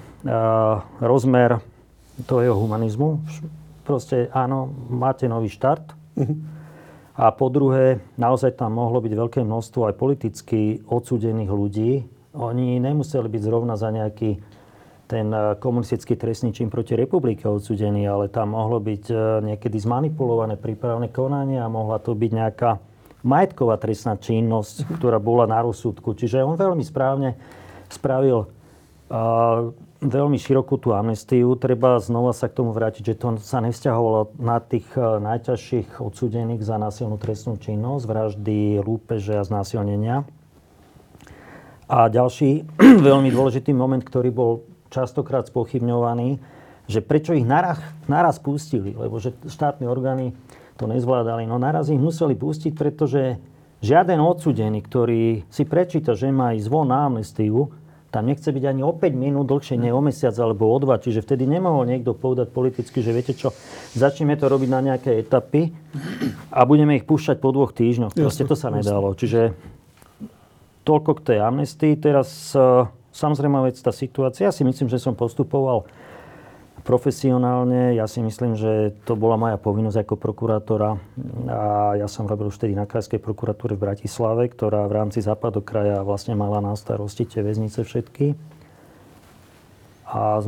[SPEAKER 2] rozmer toho jeho humanizmu. Proste áno, máte nový štart. A po druhé, naozaj tam mohlo byť veľké množstvo aj politicky odsúdených ľudí, Oni nemuseli byť zrovna za nejaký ten e, komunistický trestný čin proti republike odsudený, ale tam mohlo byť e, niekedy zmanipulované prípravné konanie a mohla to byť nejaká majetková trestná činnosť, mhm. ktorá bola na rozsudku. Čiže on veľmi správne spravil uh, veľmi širokú tú amnestiu. Treba znova sa k tomu vrátiť, že to sa nevzťahovalo na tých najťažších odsudených za násilnú trestnú činnosť, vraždy, lúpeže a znásilnenia. A ďalší veľmi dôležitý moment, ktorý bol častokrát spochybňovaný, že prečo ich naraz, naraz pustili, lebo že štátne orgány to nezvládali. No naraz ich museli pustiť, pretože žiaden odsudený, ktorý si prečíta, že má ísť von na amnestiu, tam nechce byť ani o 5 minút dlhšie, nie o mesiac alebo o dva. Čiže vtedy nemohol niekto povedať politicky, že viete čo, začneme to robiť na nejaké etapy a budeme ich púšťať po dvoch týždňoch. Proste to sa nedalo. Čiže toľko k tej amnestii. Teraz e, samozrejme vec tá situácia. Ja si myslím, že som postupoval profesionálne. Ja si myslím, že to bola moja povinnosť ako prokurátora. A ja som robil vtedy na Krajskej prokuratúre v Bratislave, ktorá v rámci západokraja vlastne mala na starosti tie väznice všetky. A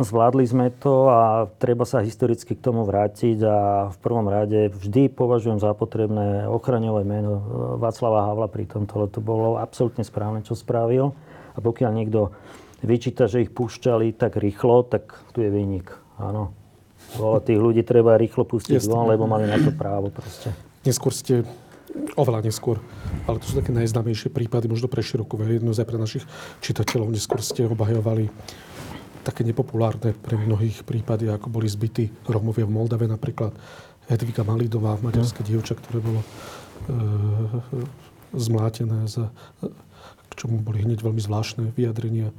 [SPEAKER 2] zvládli sme to a treba sa historicky k tomu vrátiť a v prvom rade vždy považujem za potrebné ochraňovať meno Václava Havla pri tomto, to bolo absolútne správne, čo spravil. A pokiaľ niekto vyčíta, že ich púšťali tak rýchlo, tak tu je výnik. Áno. Ale tých ľudí treba rýchlo pustiť von, lebo mali na to právo proste.
[SPEAKER 1] Neskôr ste oveľa neskôr. Ale to sú také najznámejšie prípady, možno pre širokú verejnosť aj pre našich čitateľov. Neskôr ste obhajovali také nepopulárne pre mnohých prípady, ako boli zbytí Romovia v Moldave napríklad. Hedvika Malidová, maďarské dievča, ktoré bolo e, zmlátené, za, čomu boli hneď veľmi zvláštne vyjadrenia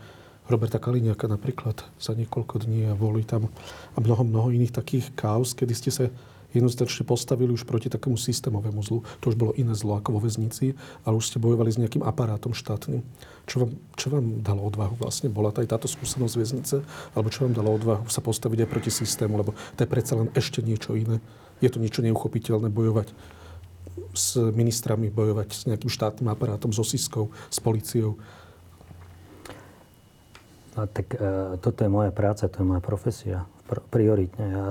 [SPEAKER 1] Roberta Kaliňáka napríklad za niekoľko dní a boli tam a mnoho, mnoho iných takých kaos, kedy ste sa jednoznačne postavili už proti takému systémovému zlu. To už bolo iné zlo ako vo väznici, ale už ste bojovali s nejakým aparátom štátnym. Čo vám, čo vám dalo odvahu vlastne? Bola aj táto skúsenosť väznice? Alebo čo vám dalo odvahu sa postaviť aj proti systému? Lebo to je predsa len ešte niečo iné. Je to niečo neuchopiteľné bojovať s ministrami, bojovať s nejakým štátnym aparátom, s osiskou, s policiou.
[SPEAKER 2] No, tak e, toto je moja práca, to je moja profesia. Pr- prioritne. Ja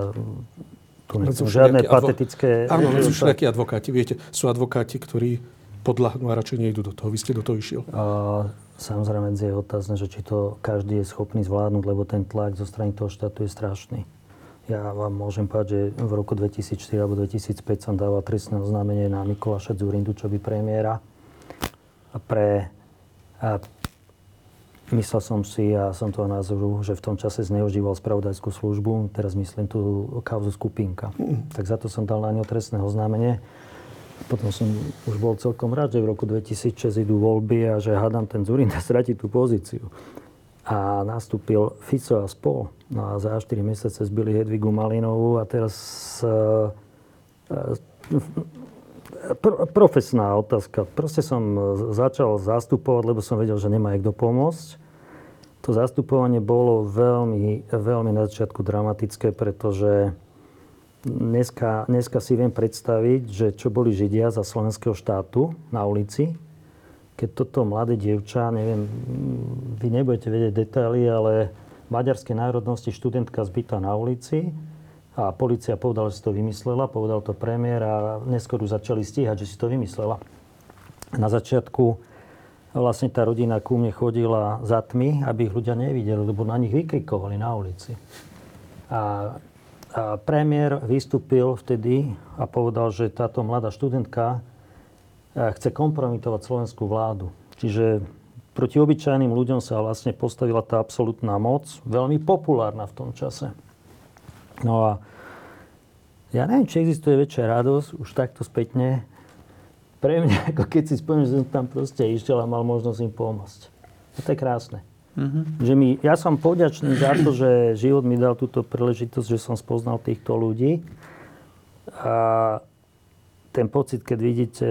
[SPEAKER 2] tu nechcem žiadne patetické...
[SPEAKER 1] Áno, ale sú všelijakí advokáti. Viete, sú advokáti, ktorí podľahnú a radšej nejdú do toho. Vy ste do toho išiel. A,
[SPEAKER 2] samozrejme, je otázne, že či to každý je schopný zvládnuť, lebo ten tlak zo strany toho štátu je strašný. Ja vám môžem povedať, že v roku 2004 alebo 2005 som dával trestné oznámenie na Mikuláša Zurindu, čo by premiéra. A pre a Myslel som si a som toho názoru, že v tom čase zneužíval spravodajskú službu, teraz myslím tú kauzu skupinka. Mm. Tak za to som dal na ňo trestné oznámenie. Potom som už bol celkom rád, že v roku 2006 idú voľby a že hádam ten Zurinda stratí tú pozíciu. A nastúpil Fico a spol. No a za 4 mesiace zbili Hedvigu Malinovú a teraz uh, uh, pr- profesná otázka. Proste som začal zastupovať, lebo som vedel, že nemá kto pomôcť to zastupovanie bolo veľmi, veľmi na začiatku dramatické, pretože dneska, dneska si viem predstaviť, že čo boli Židia za slovenského štátu na ulici, keď toto mladé dievča, neviem, vy nebudete vedieť detaily, ale maďarskej národnosti študentka zbytá na ulici a policia povedala, že si to vymyslela, povedal to premiér a neskôr ju začali stíhať, že si to vymyslela. Na začiatku vlastne tá rodina ku mne chodila za tmy, aby ich ľudia nevideli, lebo na nich vykrikovali na ulici. A, a premiér vystúpil vtedy a povedal, že táto mladá študentka chce kompromitovať slovenskú vládu. Čiže proti obyčajným ľuďom sa vlastne postavila tá absolútna moc, veľmi populárna v tom čase. No a ja neviem, či existuje väčšia radosť už takto spätne, pre mňa, ako keď si spomínam, že som tam proste išiel a mal možnosť im pomôcť. A to je krásne. Mm-hmm. Že mi, ja som poďačný za to, že život mi dal túto príležitosť, že som spoznal týchto ľudí. A ten pocit, keď vidíte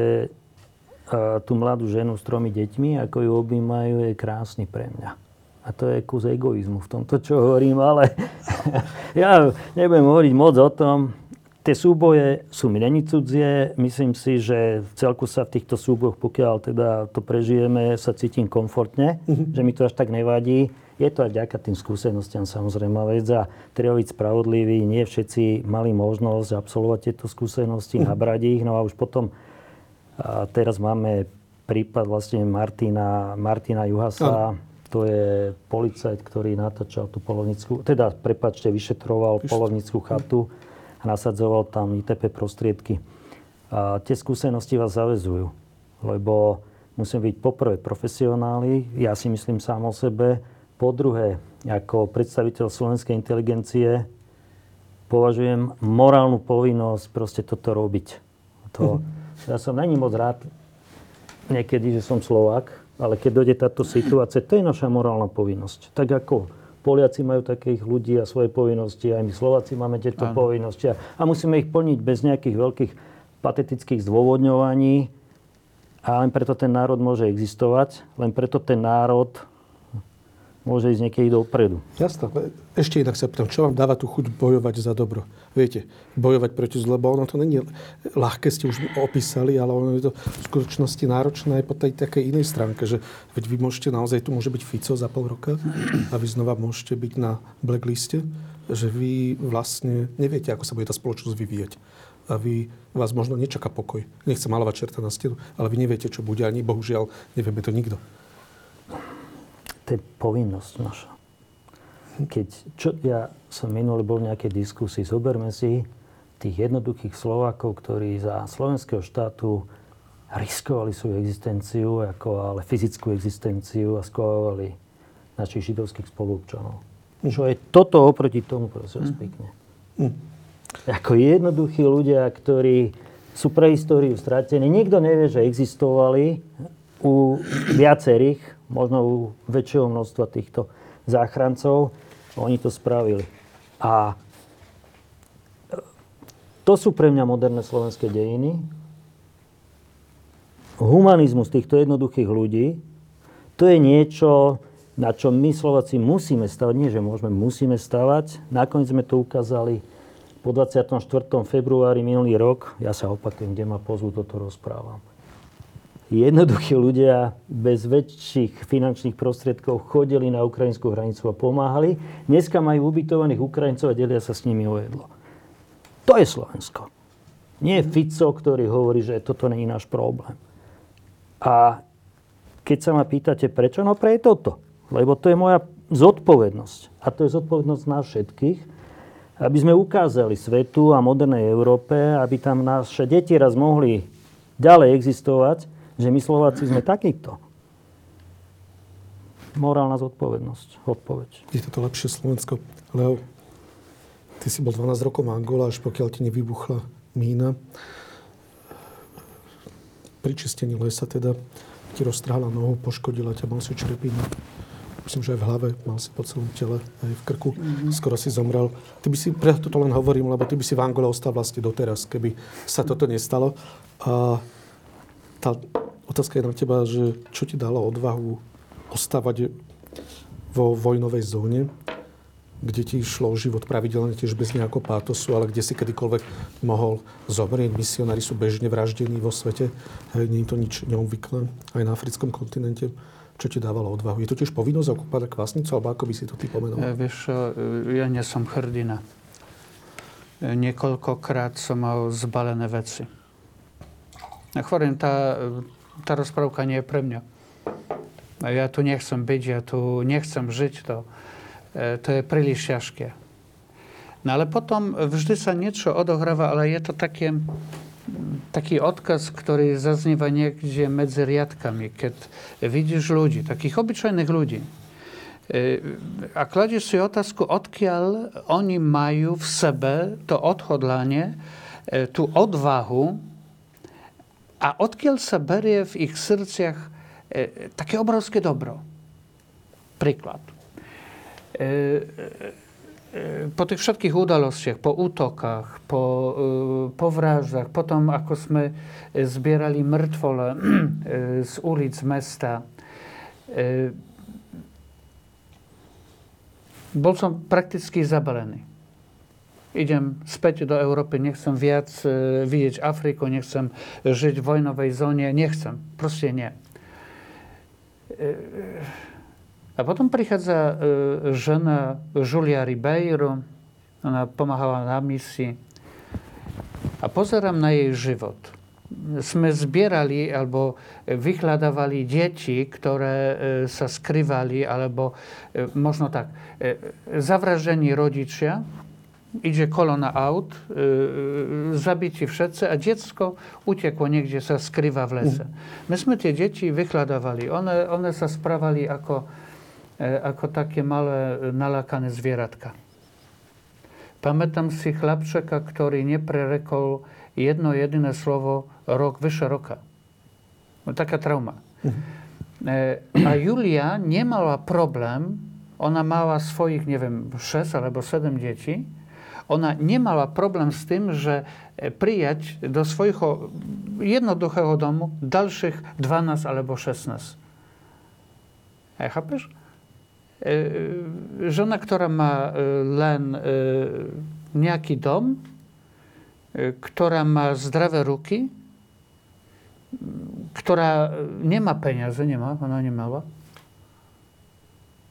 [SPEAKER 2] tú mladú ženu s tromi deťmi, ako ju objímajú, je krásny pre mňa. A to je kus egoizmu v tomto, čo hovorím, ale ja nebudem hovoriť moc o tom. tie súboje sú mi není cudzie. Myslím si, že v celku sa v týchto súbojoch, pokiaľ teda to prežijeme, sa cítim komfortne, mm-hmm. že mi to až tak nevadí. Je to aj vďaka tým skúsenostiam samozrejme vec a treba byť spravodlivý. Nie všetci mali možnosť absolvovať tieto skúsenosti, mm-hmm. nabrať ich. No a už potom a teraz máme prípad vlastne Martina, Martina Juhasa. Mm to je policajt, ktorý natáčal tú polovnickú, teda, prepačte, vyšetroval Vyšetro. polovnickú chatu a nasadzoval tam ITP prostriedky. A tie skúsenosti vás zavezujú, lebo musím byť poprvé profesionáli, ja si myslím sám o sebe, po druhé, ako predstaviteľ slovenskej inteligencie, považujem morálnu povinnosť proste toto robiť. To, mm-hmm. Ja som není moc rád niekedy, že som Slovák, ale keď dojde táto situácia, to je naša morálna povinnosť. Tak ako Poliaci majú takých ľudí a svoje povinnosti, aj my Slováci máme tieto Áno. povinnosti a, a musíme ich plniť bez nejakých veľkých patetických zdôvodňovaní. A len preto ten národ môže existovať, len preto ten národ môže ísť niekedy dopredu.
[SPEAKER 1] Jasné. Ešte inak sa pýtam, čo vám dáva tú chuť bojovať za dobro? Viete, bojovať proti zle, lebo ono to není ľahké, ste už opísali, ale ono je to v skutočnosti náročné aj po tej takej inej stránke, že veď vy môžete naozaj, tu môže byť Fico za pol roka a vy znova môžete byť na blackliste, že vy vlastne neviete, ako sa bude tá spoločnosť vyvíjať a vy, vás možno nečaká pokoj. Nechcem malovať čerta na stenu, ale vy neviete, čo bude, ani bohužiaľ nevieme to nikto
[SPEAKER 2] to je povinnosť naša. Keď, čo, ja som minulý bol v nejakej diskusii, zoberme si tých jednoduchých Slovákov, ktorí za slovenského štátu riskovali svoju existenciu, ako ale fyzickú existenciu a skovali našich židovských spoluobčanov. Čo je toto oproti tomu, prosím mm. pekne. Mm. Ako jednoduchí ľudia, ktorí sú pre históriu stratení. Nikto nevie, že existovali u viacerých možno u väčšieho množstva týchto záchrancov. Oni to spravili. A e, to sú pre mňa moderné slovenské dejiny. Humanizmus týchto jednoduchých ľudí, to je niečo, na čo my Slováci musíme stavať. Nie, že môžeme, musíme stavať. Nakoniec sme to ukázali po 24. februári minulý rok. Ja sa opakujem, kde ma pozvú, toto rozprávam jednoduchí ľudia bez väčších finančných prostriedkov chodili na ukrajinskú hranicu a pomáhali. Dneska majú ubytovaných Ukrajincov a delia sa s nimi o jedlo. To je Slovensko. Nie Fico, ktorý hovorí, že toto je náš problém. A keď sa ma pýtate, prečo? No pre toto. Lebo to je moja zodpovednosť. A to je zodpovednosť nás všetkých, aby sme ukázali svetu a modernej Európe, aby tam naše deti raz mohli ďalej existovať že my Slováci sme takíto. Morálna zodpovednosť, odpoveď.
[SPEAKER 1] Je to lepšie Slovensko. Leo, ty si bol 12 rokov v Angola, až pokiaľ ti nevybuchla mína. Pri čistení lesa teda ti roztrhala nohu, poškodila ťa, mal si črepinu. Myslím, že aj v hlave, mal si po celom tele, aj v krku. Mm-hmm. Skoro si zomrel. Ty by si, preto to len hovorím, lebo ty by si v Angole ostal vlastne doteraz, keby sa toto nestalo. A tá Otázka je na teba, že čo ti dalo odvahu ostávať vo vojnovej zóne, kde ti išlo o život pravidelne, tiež bez nejakého pátosu, ale kde si kedykoľvek mohol zomrieť. Misionári sú bežne vraždení vo svete. Hej, nie je to nič neobvyklé. Aj na africkom kontinente. Čo ti dávalo odvahu? Je to tiež povinnosť okúpať kvasnicu, alebo ako by si to ty pomenoval?
[SPEAKER 3] E, vieš, e, ja nie som hrdina. E, niekoľkokrát som mal zbalené veci. Ja hovorím, tá, tá rozprávka nie je pre mňa. Ja tu nechcem byť, ja tu nechcem žiť. To, e, to je príliš ťažké. No ale potom vždy sa niečo odohráva, ale je to také, taký odkaz, ktorý zaznieva niekde medzi riadkami, keď vidíš ľudí, takých obyčajných ľudí. E, a kladieš si otázku, odkiaľ oni majú v sebe to odhodlanie, e, tú odvahu a odkiaľ sa berie v ich srdciach e, také obrovské dobro. Príklad. E, e, e po tých všetkých udalostiach, po útokách, po, e, po vraždách, potom ako sme zbierali mŕtvole e, z ulic mesta, bol som prakticky zabalený. Idem späť do Európy, nechcem viac e, vidieť Afriku, nechcem žiť v vojnovej zóne, nechcem. Proste nie. E, a potom prichádza e, žena Julia Ribeiro, ona pomáhala na misii a pozerám na jej život. Sme zbierali alebo vyhľadávali deti, ktoré sa skrývali, alebo možno tak, zavraždení rodičia, idzie kolona aut, yy, zabici všetci, a dziecko uciekło niekde, sa skrywa w lese. Myśmy te dzieci wykładowali. One, one sa sprawali jako, e, jako takie małe nalakane zwieratka. Pamiętam si chlapczyka, który nie prerekol jedno jedyne słowo rok, wyższe roka. No, taka trauma. E, a Julia nie mała problem, ona mała swoich, nie wiem, 6 albo 7 dzieci, ona nie mała problem z tym, że e, prijać do swojego jednoduchego domu dalszych 12 albo 16. E, chápeš? E, żona, która ma len niejaki dom, która ma zdrowe ruki, która nie ma pieniędzy, nie ma, ona nie mała,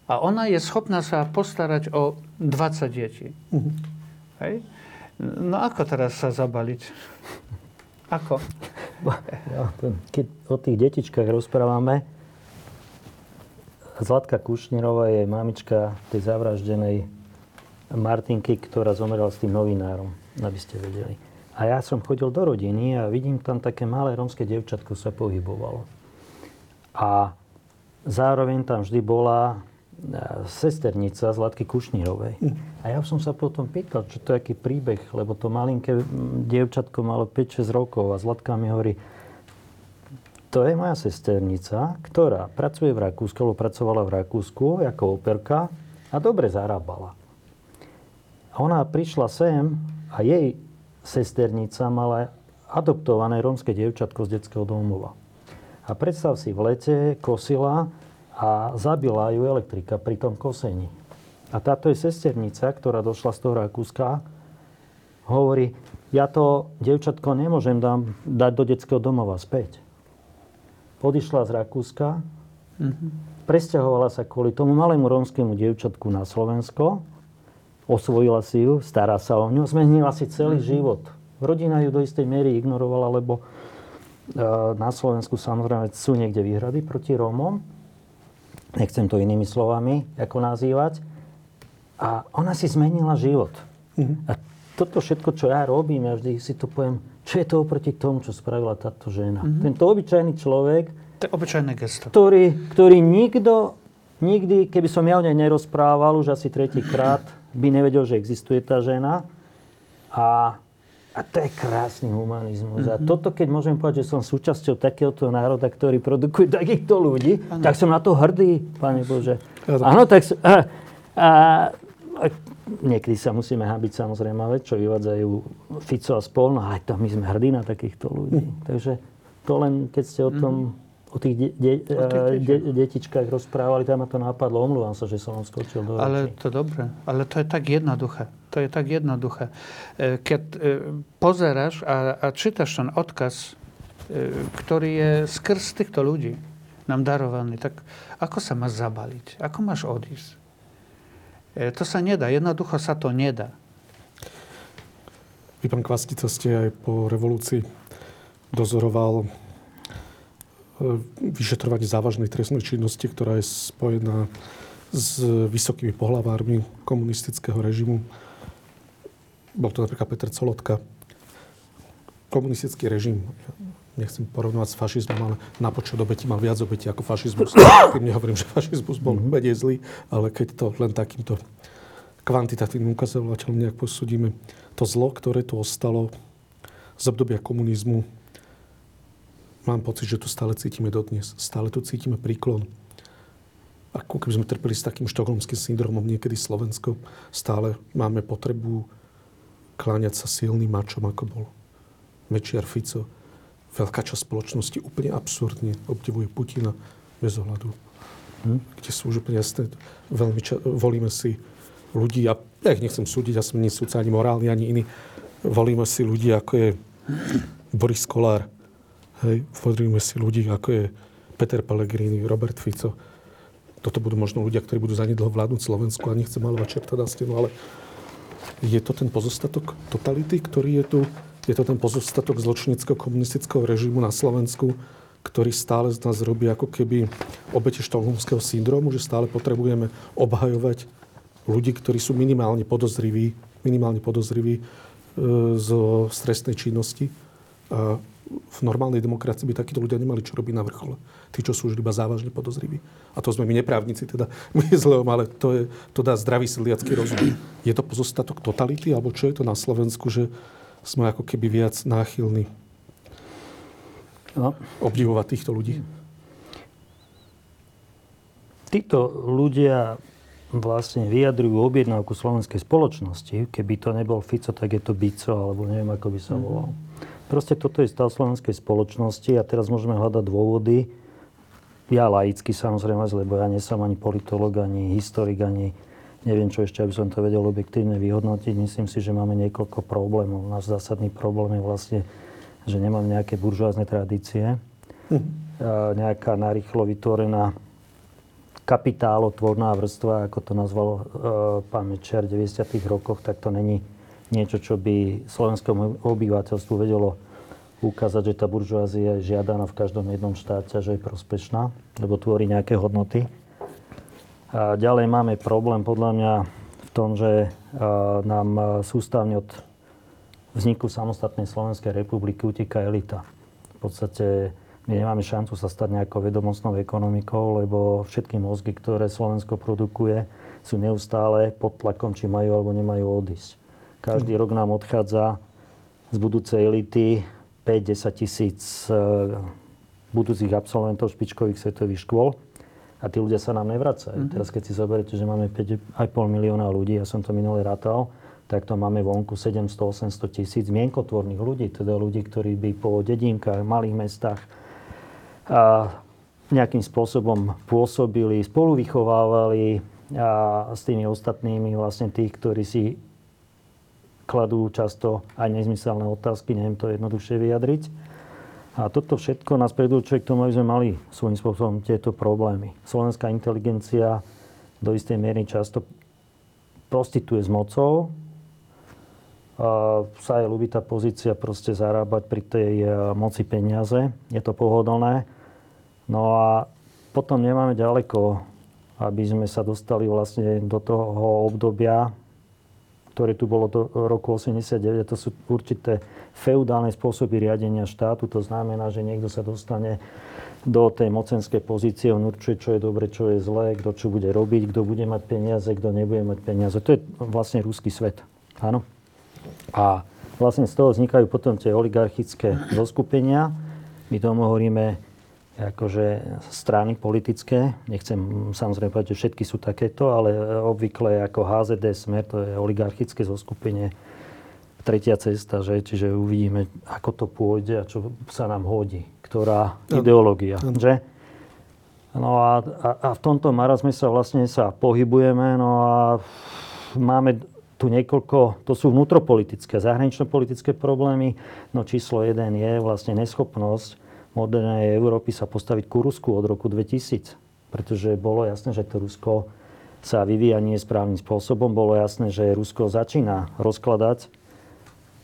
[SPEAKER 3] a ona jest schopna się postarać o 20 dzieci. Mhm. Hej? No ako teraz sa zabaliť? Ako?
[SPEAKER 2] Keď o tých detičkách rozprávame, Zlatka Kušnírová je mamička tej zavraždenej Martinky, ktorá zomrela s tým novinárom, aby ste vedeli. A ja som chodil do rodiny a vidím tam také malé romské devčatko sa pohybovalo. A zároveň tam vždy bola sesternica Zlatky Kušnírovej. A ja som sa potom pýtal, čo to je aký príbeh, lebo to malinké dievčatko malo 5-6 rokov a Zlatka mi hovorí, to je moja sesternica, ktorá pracuje v Rakúsku, alebo pracovala v Rakúsku ako operka a dobre zarábala. A ona prišla sem a jej sesternica mala adoptované rómske dievčatko z detského domova. A predstav si, v lete kosila a zabila ju elektrika pri tom kosení. A táto je sesternica, ktorá došla z toho Rakúska, hovorí, ja to, devčatko, nemôžem dám, dať do detského domova späť. Odišla z Rakúska, mm-hmm. presťahovala sa kvôli tomu malému rómskému dievčatku na Slovensko, osvojila si ju, stará sa o ňu, zmenila si celý mm-hmm. život. Rodina ju do istej miery ignorovala, lebo e, na Slovensku samozrejme sú niekde výhrady proti Rómom nechcem to inými slovami ako nazývať. A ona si zmenila život. Mm-hmm. A toto všetko, čo ja robím, ja vždy si to poviem, čo je to oproti tomu, čo spravila táto žena. Mm-hmm. Tento obyčajný človek,
[SPEAKER 3] to je obyčajné gesto.
[SPEAKER 2] Ktorý, ktorý nikto, nikdy, keby som ja o nej nerozprával, už asi tretíkrát, by nevedel, že existuje tá žena. A a to je krásny humanizmus. Mm-hmm. A mhm. toto, keď môžem povedať, že som súčasťou takéhoto národa, ktorý produkuje takýchto ľudí, ano. tak som na to hrdý, Pane Bože. Áno, tak... A, a, a niekedy sa musíme hábiť samozrejme, ale čo vyvádzajú Fico a spol, no ale to my sme hrdí na takýchto ľudí. Mm. Takže to len, keď ste o tom mm o tých, de, de, o tých de, detičkách rozprávali, tam ma to napadlo. Omluvám sa, že som vám skočil do
[SPEAKER 3] Ale to dobre. Ale to je tak jednoduché. To je tak jednoduché. E, keď e, pozeráš a, a čítaš ten odkaz, e, ktorý je skrz týchto ľudí nám darovaný, tak ako sa máš zabaliť? Ako máš odísť? To sa nedá. Jednoducho sa to nedá.
[SPEAKER 1] Vy, pán Kvastica, ste aj po revolúcii dozoroval vyšetrovanie závažnej trestnej činnosti, ktorá je spojená s vysokými pohlavármi komunistického režimu. Bol to napríklad Peter Colotka. Komunistický režim, nechcem porovnať s fašizmom, ale na počet obeti mal viac obetí ako fašizmus. Tým nehovorím, že fašizmus bol mm-hmm. menej zlý, ale keď to len takýmto kvantitatívnym ukazovateľom nejak posúdime, to zlo, ktoré tu ostalo z obdobia komunizmu, mám pocit, že tu stále cítime dodnes. Stále tu cítime príklon. Ako keby sme trpeli s takým štokholmským syndromom niekedy Slovensko. Stále máme potrebu kláňať sa silným mačom, ako bol Mečiar Fico. Veľká časť spoločnosti úplne absurdne obdivuje Putina bez ohľadu. Hm? Kde sú už úplne jasné. Veľmi ča- volíme si ľudí, ja, ja ich nechcem súdiť, ja som nie súdca ani morálny, ani iný. Volíme si ľudí, ako je Boris Kolár. Hej, volíme si ľudí, ako je Peter Pellegrini, Robert Fico. Toto budú možno ľudia, ktorí budú zanedlho vládnuť Slovensku a nechcem malovať čerta na stenu, ale je to ten pozostatok totality, ktorý je tu? Je to ten pozostatok zločineckého komunistického režimu na Slovensku, ktorý stále z nás robí ako keby obete štokholmského syndromu, že stále potrebujeme obhajovať ľudí, ktorí sú minimálne podozriví, minimálne podozriví e, zo stresnej činnosti. A v normálnej demokracii by takíto ľudia nemali čo robiť na vrchole. Tí, čo sú už iba závažne podozriví. A to sme my neprávnici, teda my zlom, ale to, je, to dá zdravý sedliacký rozum. Je to pozostatok totality, alebo čo je to na Slovensku, že sme ako keby viac náchylní no. obdivovať týchto ľudí?
[SPEAKER 2] Títo ľudia vlastne vyjadrujú objednávku slovenskej spoločnosti. Keby to nebol Fico, tak je to Bico, alebo neviem, ako by sa mhm. volal. Mm-hmm. Proste toto je stav slovenskej spoločnosti a teraz môžeme hľadať dôvody. Ja laicky samozrejme, lebo ja nie som ani politolog, ani historik, ani neviem čo ešte, aby som to vedel objektívne vyhodnotiť. Myslím si, že máme niekoľko problémov. Náš zásadný problém je vlastne, že nemáme nejaké buržoázne tradície. Hm. Nejaká narýchlo vytvorená kapitálotvorná vrstva, ako to nazval uh, pán Mečer v 90. rokoch, tak to není niečo, čo by slovenskému obyvateľstvu vedelo ukázať, že tá buržoázia je žiadaná v každom jednom štáte, že je prospešná, lebo tvorí nejaké hodnoty. A ďalej máme problém podľa mňa v tom, že nám sústavne od vzniku samostatnej Slovenskej republiky uteká elita. V podstate my nemáme šancu sa stať nejakou vedomostnou ekonomikou, lebo všetky mozgy, ktoré Slovensko produkuje, sú neustále pod tlakom, či majú alebo nemajú odísť. Každý rok nám odchádza z budúcej elity 5-10 tisíc e, budúcich absolventov špičkových svetových škôl a tí ľudia sa nám nevracajú. Mm-hmm. Teraz keď si zoberiete, že máme 5,5 milióna ľudí, ja som to minulé rátal, tak to máme vonku 700-800 tisíc mienkotvorných ľudí, teda ľudí, ktorí by po dedinkách, malých mestách a nejakým spôsobom pôsobili, spolu vychovávali a s tými ostatnými vlastne tých, ktorí si kladú často aj nezmyselné otázky, neviem to jednoduchšie vyjadriť. A toto všetko nás predurčuje k tomu, aby sme mali svojím spôsobom tieto problémy. Slovenská inteligencia do istej miery často prostituje s mocou. A sa je ľubí tá pozícia proste zarábať pri tej e, moci peniaze. Je to pohodlné. No a potom nemáme ďaleko, aby sme sa dostali vlastne do toho obdobia, ktoré tu bolo do roku 89. To sú určité feudálne spôsoby riadenia štátu. To znamená, že niekto sa dostane do tej mocenskej pozície, on určuje, čo je dobre, čo je zlé, kto čo bude robiť, kto bude mať peniaze, kto nebude mať peniaze. To je vlastne ruský svet. Áno. A vlastne z toho vznikajú potom tie oligarchické zoskupenia. My tomu hovoríme akože strany politické, nechcem samozrejme povedať, že všetky sú takéto, ale obvykle ako HZD Smer, to je oligarchické zoskupenie, tretia cesta, že? čiže uvidíme, ako to pôjde a čo sa nám hodí, ktorá no. ideológia, no. že? No a, a, a v tomto marazme sa vlastne sa pohybujeme, no a máme tu niekoľko, to sú vnútropolitické, zahranično-politické problémy, no číslo jeden je vlastne neschopnosť modernej Európy sa postaviť ku Rusku od roku 2000. Pretože bolo jasné, že to Rusko sa vyvíja nie správnym spôsobom. Bolo jasné, že Rusko začína rozkladať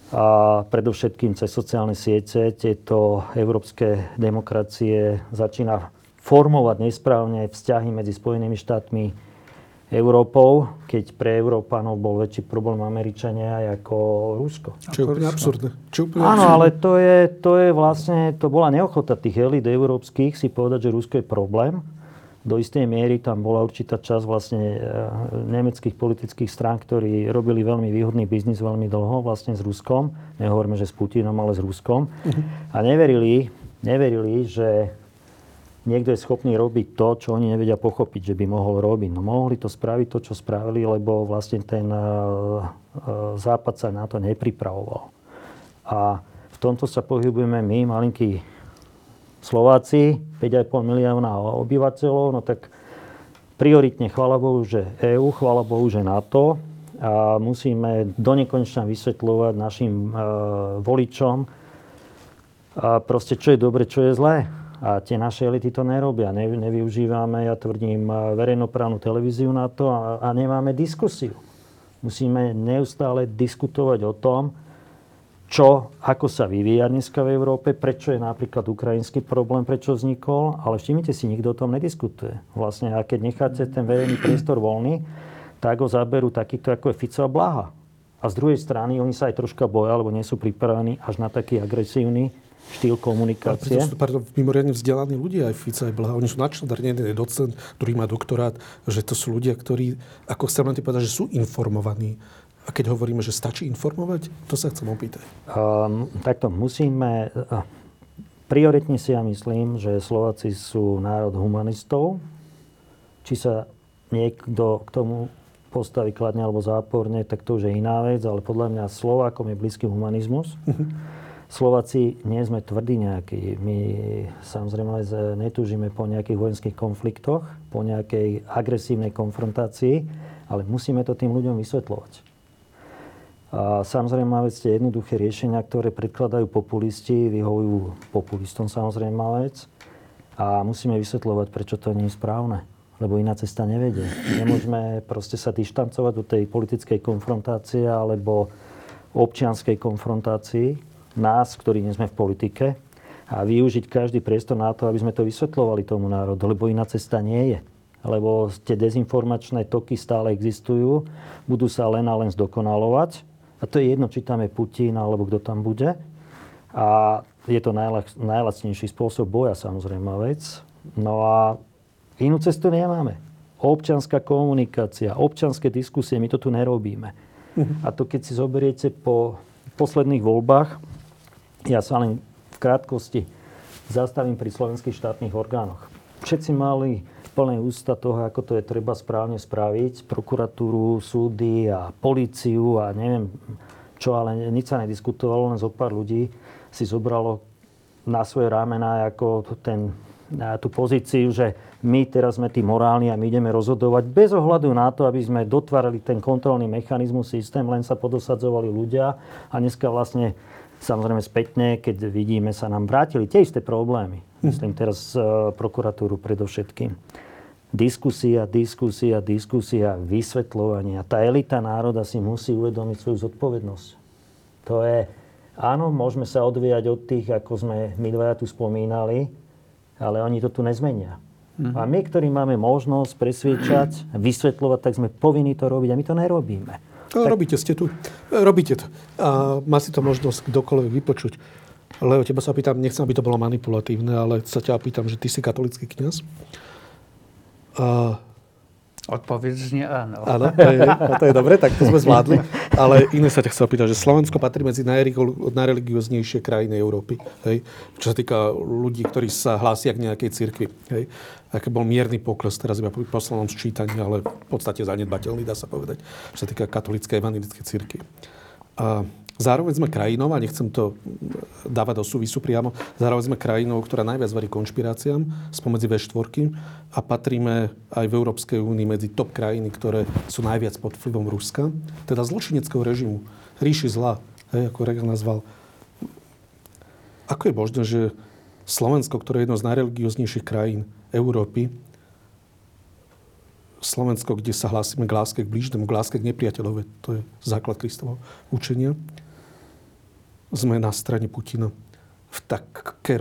[SPEAKER 2] a predovšetkým cez sociálne siete tieto európske demokracie začína formovať nesprávne vzťahy medzi Spojenými štátmi Európou, keď pre Európanov bol väčší problém Američania ako Rusko.
[SPEAKER 1] Čo je úplne absurdné. Čo úplne
[SPEAKER 2] Áno, ale to je, to je vlastne, to bola neochota tých elit európskych si povedať, že Rusko je problém. Do istej miery tam bola určitá časť vlastne e, nemeckých politických strán, ktorí robili veľmi výhodný biznis veľmi dlho vlastne s Ruskom. Nehovoríme, že s Putinom, ale s Ruskom. Uh-huh. A neverili, neverili, že niekto je schopný robiť to, čo oni nevedia pochopiť, že by mohol robiť. No mohli to spraviť to, čo spravili, lebo vlastne ten uh, Západ sa na to nepripravoval. A v tomto sa pohybujeme my, malinkí Slováci, 5,5 milióna obyvateľov, no tak prioritne, chvála Bohu, že EÚ, chvála Bohu, že NATO a musíme do vysvetľovať našim uh, voličom, a proste čo je dobre, čo je zlé. A tie naše elity to nerobia. Ne, nevyužívame, ja tvrdím, verejnoprávnu televíziu na to a, nemáme diskusiu. Musíme neustále diskutovať o tom, čo, ako sa vyvíja dneska v Európe, prečo je napríklad ukrajinský problém, prečo vznikol, ale všimnite si, nikto o tom nediskutuje. Vlastne, a keď necháte ten verejný priestor voľný, tak ho zaberú takýto, ako je Fico a Blaha. A z druhej strany, oni sa aj troška boja, alebo nie sú pripravení až na taký agresívny štýl komunikácie.
[SPEAKER 1] Ale sú pardon, mimoriadne vzdelaní ľudia, aj Fica, aj Blaha. Oni sú načnodarní, jeden je docent, druhý má doktorát, že to sú ľudia, ktorí, ako chcem len povedať, že sú informovaní. A keď hovoríme, že stačí informovať, to sa chcem opýtať.
[SPEAKER 2] Um, takto musíme... Uh, prioritne si ja myslím, že Slováci sú národ humanistov. Či sa niekto k tomu postaví kladne alebo záporne, tak to už je iná vec, ale podľa mňa Slovákom je blízky humanizmus. Uh-huh. Slováci nie sme tvrdí nejakí. My samozrejme netúžime po nejakých vojenských konfliktoch, po nejakej agresívnej konfrontácii, ale musíme to tým ľuďom vysvetľovať. A samozrejme vec tie jednoduché riešenia, ktoré predkladajú populisti, vyhovujú populistom samozrejme vec. A musíme vysvetľovať, prečo to nie je správne. Lebo iná cesta nevedie. Nemôžeme proste sa dištancovať do tej politickej konfrontácie alebo občianskej konfrontácii, nás, ktorí nie sme v politike, a využiť každý priestor na to, aby sme to vysvetľovali tomu národu, lebo iná cesta nie je. Lebo tie dezinformačné toky stále existujú, budú sa len a len zdokonalovať. A to je jedno, či tam je Putin alebo kto tam bude. A je to najlac, najlacnejší spôsob boja, samozrejme, vec. No a inú cestu nemáme. Občanská komunikácia, občanské diskusie, my to tu nerobíme. Mhm. A to keď si zoberiete po posledných voľbách, ja sa len v krátkosti zastavím pri slovenských štátnych orgánoch. Všetci mali plné ústa toho, ako to je treba správne spraviť. Prokuratúru, súdy a políciu a neviem čo, ale nič sa nediskutovalo, len zo pár ľudí si zobralo na svoje rámená ako ten, tú pozíciu, že my teraz sme tí morálni a my ideme rozhodovať bez ohľadu na to, aby sme dotvárali ten kontrolný mechanizmus, systém, len sa podosadzovali ľudia a dneska vlastne Samozrejme spätne, keď vidíme, sa nám vrátili tie isté problémy. Myslím teraz uh, prokuratúru predovšetkým. Diskusia, diskusia, diskusia, vysvetľovanie. A tá elita národa si musí uvedomiť svoju zodpovednosť. To je, áno, môžeme sa odvíjať od tých, ako sme my dvaja tu spomínali, ale oni to tu nezmenia. Mm-hmm. A my, ktorí máme možnosť presviečať, vysvetľovať, tak sme povinni to robiť a my to nerobíme.
[SPEAKER 1] No, tak... Robíte, ste tu. Robíte to. A má si to možnosť kdokoľvek vypočuť. Leo, teba sa pýtam, nechcem, aby to bolo manipulatívne, ale sa ťa pýtam, že ty si katolický kniaz.
[SPEAKER 3] A Odpoveď znie áno.
[SPEAKER 1] Áno, to je, to je dobre, tak to sme zvládli. Ale iné sa ťa chcel pýtať, že Slovensko patrí medzi najreligióznejšie krajiny Európy. Hej? Čo sa týka ľudí, ktorí sa hlásia k nejakej cirkvi. Hej? Aký bol mierny pokles teraz iba po poslednom sčítaní, ale v podstate zanedbateľný, dá sa povedať, čo sa týka katolíckej evangelickej cirkvi. A Zároveň sme krajinou, a nechcem to dávať do súvisu priamo, zároveň sme krajinou, ktorá najviac verí konšpiráciám spomedzi V4 a patríme aj v Európskej únii medzi top krajiny, ktoré sú najviac pod vplyvom Ruska, teda zločineckého režimu, ríši zla, hej, ako Reagan nazval. Ako je možné, že Slovensko, ktoré je jedno z najreligióznejších krajín Európy, Slovensko, kde sa hlásime k láske k blížnemu, k láske k nepriateľovi, to je základ Kristovho učenia, sme na strane Putina v také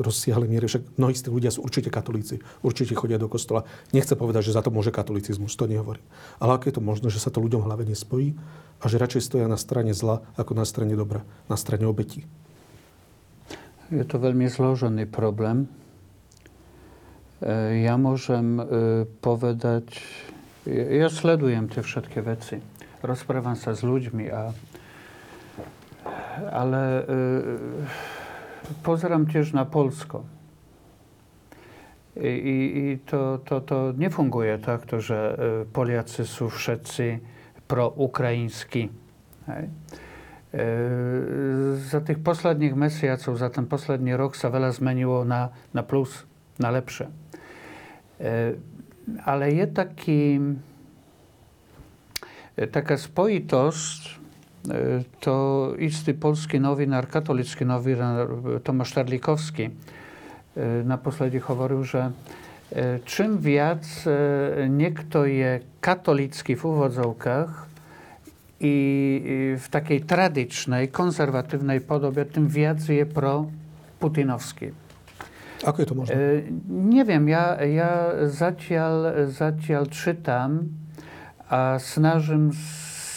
[SPEAKER 1] rozsiahlej miere. Však mnohí z tých ľudia sú určite katolíci, určite chodia do kostola. Nechce povedať, že za to môže katolicizmus, to nehovorí. Ale ako je to možné, že sa to ľuďom v hlave nespojí a že radšej stoja na strane zla ako na strane dobra, na strane obetí?
[SPEAKER 3] Je to veľmi zložený problém. E, ja môžem e, povedať, ja sledujem tie všetky veci. Rozprávam sa s ľuďmi a ale e, pozerám tiež na Polsko. I, i to, to, to nefunguje takto, že e, Poliacy sú všetci proukrajinskí. Hej. E, za tých posledných mesiacov, za ten posledný rok sa veľa zmenilo na, na plus, na lepšie. E, ale je taki, taka spojitosť, to istý polský novinár, katolický novinár Tomasz Tarlikowski naposledy hovoril, že čym viac niekto je katolický v úvodzovkách i w takiej tradyčnej, konzervatywnej podobie, tym viac je pro putinowski.
[SPEAKER 1] Ako je to možné?
[SPEAKER 3] Nie wiem, ja, ja zatiaľ, zatiaľ czytam, a snažím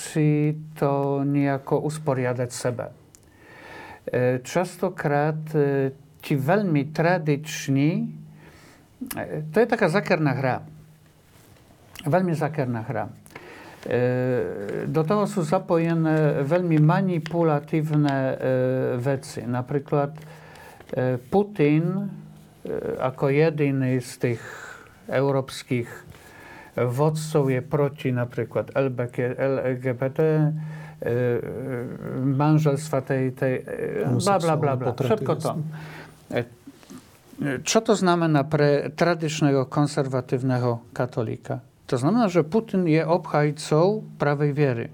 [SPEAKER 3] si to nejako usporiadať sebe. Častokrát ti veľmi tradiční, to je taká zakerná hra. Veľmi zakerná hra. Do toho sú zapojené veľmi manipulatívne veci. Napríklad Putin ako jediný z tých európskych vodcov je proti napríklad LGBT, manželstva tej, tej bla, bla, bla, bla. Všetko to. Čo to znamená pre tradičného konservatívneho katolíka? To znamená, že Putin je obhajcou prawej wiery.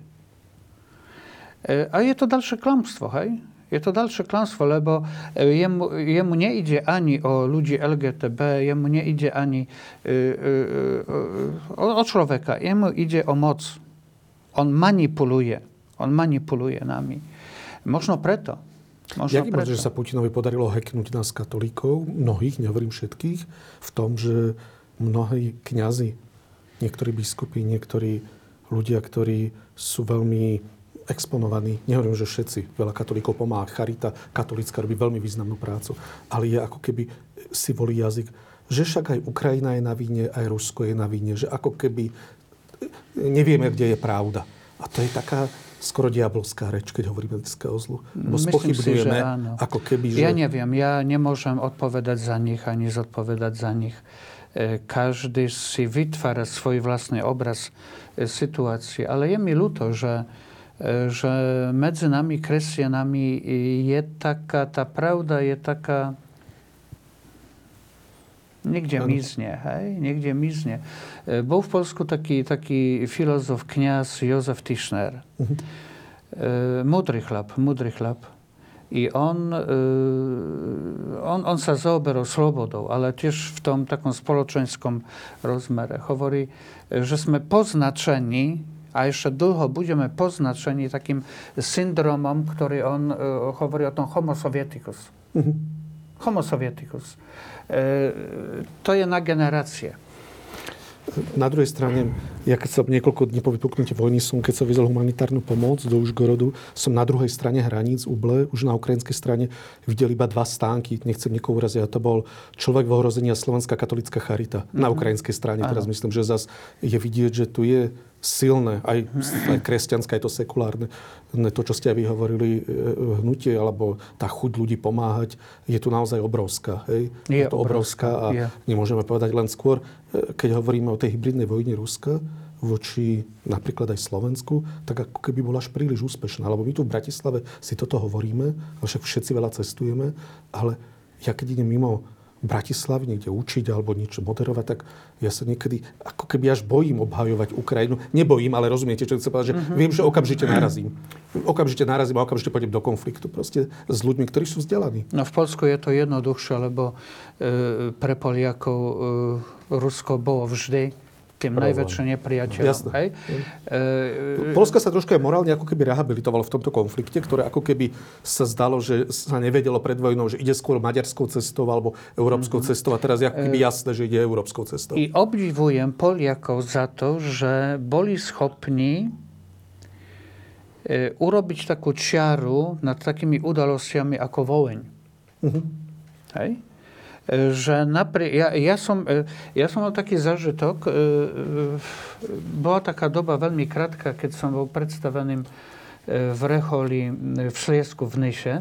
[SPEAKER 3] A je to dalsze klamstwo, hej? Je to dalsze klamstwo, lebo jemu, jemu nie idzie ani o ludzi LGTB, jemu nie idzie ani y, y, y, o, o człowieka, jemu idzie o moc. On manipuluje. On manipuluje nami. Možno preto.
[SPEAKER 1] Možno Jak preto. že sa Putinovi podarilo hacknúť nás katolíkov, mnohých, nehovorím všetkých, v tom, že mnohí kňazi, niektorí biskupy, niektorí ľudia, ktorí sú veľmi exponovaní, nehovorím, že všetci, veľa katolíkov pomáha, charita katolická robí veľmi významnú prácu, ale je ako keby si volí jazyk, že však aj Ukrajina je na víne, aj Rusko je na víne, že ako keby nevieme, kde je pravda. A to je taká skoro diabolská reč, keď hovoríme o zlu. Bo spochybňujeme, ako keby, že...
[SPEAKER 3] Ja neviem, ja nemôžem odpovedať za nich, ani zodpovedať za nich. E, každý si vytvára svoj vlastný obraz e, situácie. Ale je mi ľúto, že, e, že medzi nami, kresťanami, je taká, tá pravda je taká Niekde ano. miznie, hej? Niekde miznie. Bol v Polsku taký, taký filozof, kniaz Józef Tischner. Mhm. Mudry chlap, mudry chlap. I on, on, on sa zaoberal slobodou, ale tiež v tom takom spoločenskom rozmere. Hovorí, že sme poznačení a ešte dlho budeme poznačení takým syndromom, ktorý on hovorí o tom homo sovieticus. Mhm. Homo sovieticus. To je na generácie.
[SPEAKER 1] Na druhej strane, ja keď som niekoľko dní po vypuknutí vojny som, keď som videl humanitárnu pomoc do Užgorodu, som na druhej strane hraníc Uble, už na ukrajinskej strane, videl iba dva stánky, nechcem niekoho uraziť, a to bol človek v ohrození a Slovenská katolická charita mm-hmm. na mhm. ukrajinskej strane. Ano. Teraz myslím, že zase je vidieť, že tu je silné, aj, aj kresťanské, aj to sekulárne, to, čo ste aj vy hovorili, e, hnutie, alebo tá chuť ľudí pomáhať, je tu naozaj obrovská. Hej? Je, je to obrovská, obrovská a je. nemôžeme povedať len skôr, e, keď hovoríme o tej hybridnej vojne Ruska, voči napríklad aj Slovensku, tak ako keby bola až príliš úspešná. Lebo my tu v Bratislave si toto hovoríme, však všetci veľa cestujeme, ale ja keď idem mimo Bratislavy niekde učiť alebo niečo moderovať, tak ja sa niekedy ako keby až bojím obhajovať Ukrajinu. Nebojím, ale rozumiete, čo chcem povedať, že uh-huh. viem, že okamžite narazím. Okamžite narazím a okamžite pôjdem do konfliktu proste s ľuďmi, ktorí sú vzdelaní.
[SPEAKER 3] No v Polsku je to jednoduchšie, lebo e, pre Poliakov e, Rusko bolo vždy tým najväčším nepriateľom. Jasne. Hej?
[SPEAKER 1] E, Polska sa trošku aj morálne ako keby rehabilitovalo v tomto konflikte, ktoré ako keby sa zdalo, že sa nevedelo pred vojnou, že ide skôr maďarskou cestou alebo európskou mm-hmm. cestou a teraz je ako keby jasné, že ide európskou cestou.
[SPEAKER 3] I obdivujem Poliakov za to, že boli schopní e, urobiť takú čiaru nad takými udalostiami ako Voleň. Mm-hmm. Hej? Že napri- ja, ja, som, e, ja som mal taký zažitok, e, e, bola taká doba veľmi krátka, keď som bol predstaveným v Reholi v Sliesku v Nyše.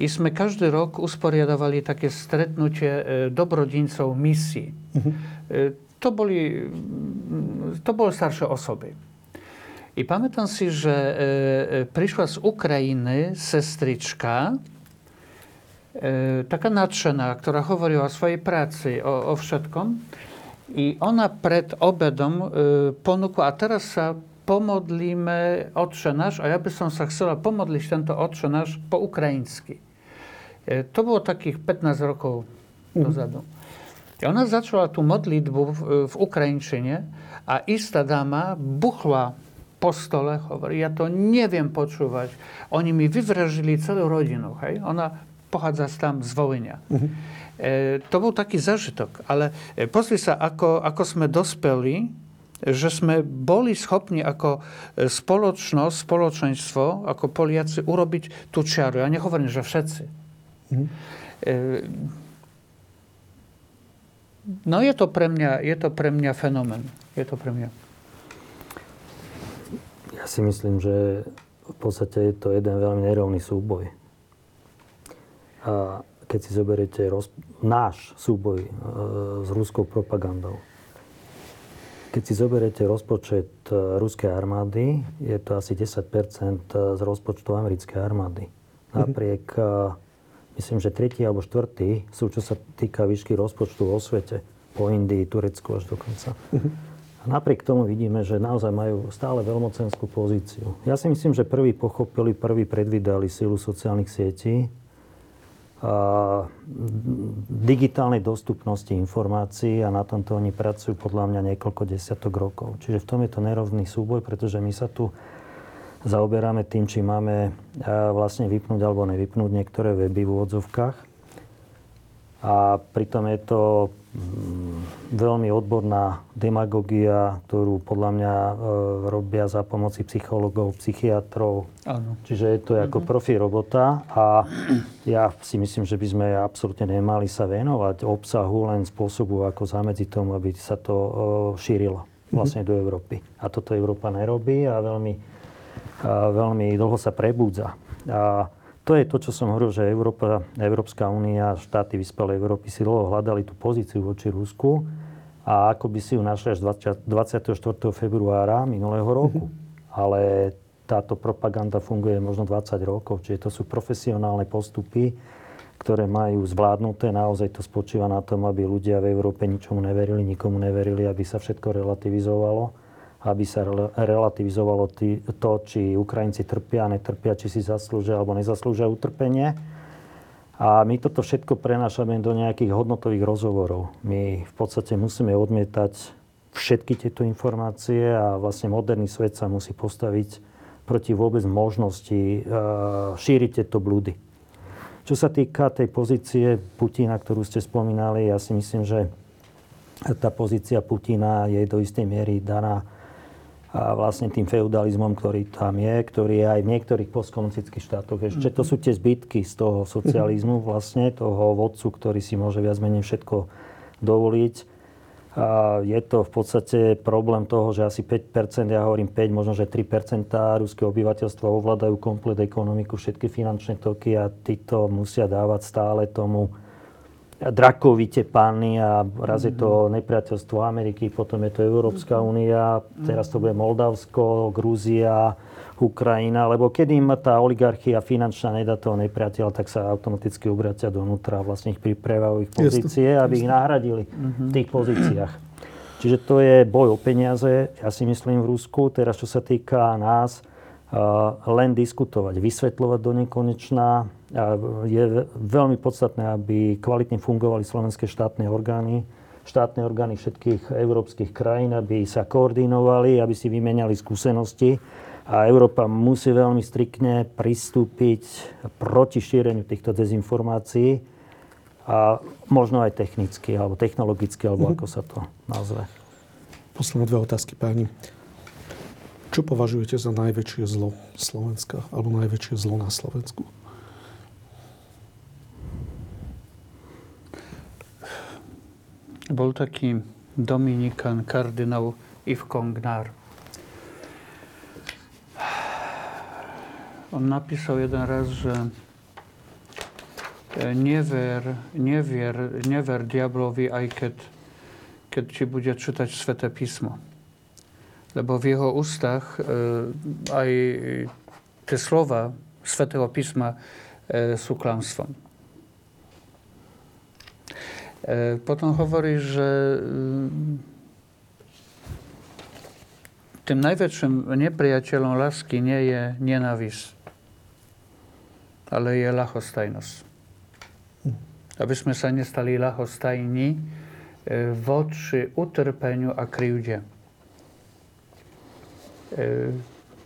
[SPEAKER 3] I sme každý rok usporiadavali také stretnutie dobrodincov misií. Mhm. To boli, to boli staršie osoby. I pamätám si, že prišla z Ukrajiny sestrička, E, taká nadšená, ktorá hovorila o svojej práci, o, o všetkom. I ona pred obedom y, ponúkla, a teraz sa pomodlíme Otče náš, a ja by som sa chcela pomodliť tento Otče náš po ukrajinsky. E, to bolo takých 15 rokov dozadu. I ona začala tú modlitbu v, v Ukrajinčine a istá dáma buchla po stole, hovorí, ja to neviem počúvať. Oni mi vyvražili celú rodinu. Hej? Ona pochádza tam z Volenia. E, to bol taký zažitok. Ale e, pozri sa, ako, ako sme dospeli, že sme boli schopni ako e, spoločnosť, spoločenstvo, ako Poliaci urobiť tú čiaru. Ja nehovorím, že všetci. E, no je to pre mňa, je to pre mňa fenomén. Je to pre mňa.
[SPEAKER 2] Ja si myslím, že v podstate je to jeden veľmi nerovný súboj. Keď si zoberiete roz, náš súboj e, s ruskou propagandou, keď si zoberiete rozpočet e, ruskej armády, je to asi 10% z rozpočtu americkej armády. Napriek, e, myslím, že tretí alebo štvrtý sú, čo sa týka výšky rozpočtu vo svete. Po Indii, Turecku až dokonca. A napriek tomu vidíme, že naozaj majú stále veľmocenskú pozíciu. Ja si myslím, že prvý pochopili, prvý predvídali silu sociálnych sietí, digitálnej dostupnosti informácií a na tomto oni pracujú podľa mňa niekoľko desiatok rokov. Čiže v tom je to nerovný súboj, pretože my sa tu zaoberáme tým, či máme vlastne vypnúť alebo nevypnúť niektoré weby v úvodzovkách. A pritom je to mm, veľmi odborná demagogia, ktorú podľa mňa e, robia za pomoci psychologov, psychiatrov.
[SPEAKER 3] Áno.
[SPEAKER 2] Čiže je to ako profi robota a ja si myslím, že by sme absolútne nemali sa venovať obsahu, len spôsobu, ako zamedziť tomu, aby sa to e, šírilo vlastne do Európy. A toto Európa nerobí a veľmi, a veľmi dlho sa prebúdza. A to je to, čo som hovoril, že Európa, Európska únia, štáty vyspelej Európy si dlho hľadali tú pozíciu voči Rusku a ako by si ju našli až 20, 24. februára minulého roku. Ale táto propaganda funguje možno 20 rokov, čiže to sú profesionálne postupy, ktoré majú zvládnuté. Naozaj to spočíva na tom, aby ľudia v Európe ničomu neverili, nikomu neverili, aby sa všetko relativizovalo aby sa relativizovalo to, či Ukrajinci trpia, netrpia, či si zaslúžia alebo nezaslúžia utrpenie. A my toto všetko prenášame do nejakých hodnotových rozhovorov. My v podstate musíme odmietať všetky tieto informácie a vlastne moderný svet sa musí postaviť proti vôbec možnosti šíriť tieto blúdy. Čo sa týka tej pozície Putina, ktorú ste spomínali, ja si myslím, že tá pozícia Putina je do istej miery daná a vlastne tým feudalizmom, ktorý tam je, ktorý je aj v niektorých postkomunistických štátoch. Ešte to sú tie zbytky z toho socializmu vlastne, toho vodcu, ktorý si môže viac menej všetko dovoliť. A je to v podstate problém toho, že asi 5%, ja hovorím 5, možno že 3% ruského obyvateľstva ovládajú komplet ekonomiku, všetky finančné toky a títo musia dávať stále tomu drakovite pány a raz je to nepriateľstvo Ameriky, potom je to Európska únia, teraz to bude Moldavsko, Grúzia, Ukrajina, lebo keď im tá oligarchia finančná nedá toho nepriateľa, tak sa automaticky obracia donútra vlastne ich pripravujú ich pozície, aby ich nahradili v tých pozíciách. Čiže to je boj o peniaze, ja si myslím v Rusku. Teraz, čo sa týka nás, len diskutovať, vysvetľovať do nekonečná. Je veľmi podstatné, aby kvalitne fungovali slovenské štátne orgány, štátne orgány všetkých európskych krajín, aby sa koordinovali, aby si vymenali skúsenosti. A Európa musí veľmi striktne pristúpiť proti šíreniu týchto dezinformácií a možno aj technicky, alebo technologicky, alebo mm-hmm. ako sa to nazve.
[SPEAKER 1] Posledné dve otázky, páni. Čo považujete za najväčšie zlo Slovenska alebo najväčšie zlo na Slovensku?
[SPEAKER 3] Bol taký Dominikan kardinál Yves Congnard. On napísal jeden raz, že never, never, never diablovi, aj keď, keď ti bude čítať Sveté písmo lebo v jeho ústach e, aj tie slova Svetého písma e, sú klamstvom. E, Potom hovorí, že mm, tým najväčším nepriateľom lásky nie je nenávisť, ale je ľahostajnosť. Aby sme sa nestali ľahostajní e, voči utrpeniu a krivde. E,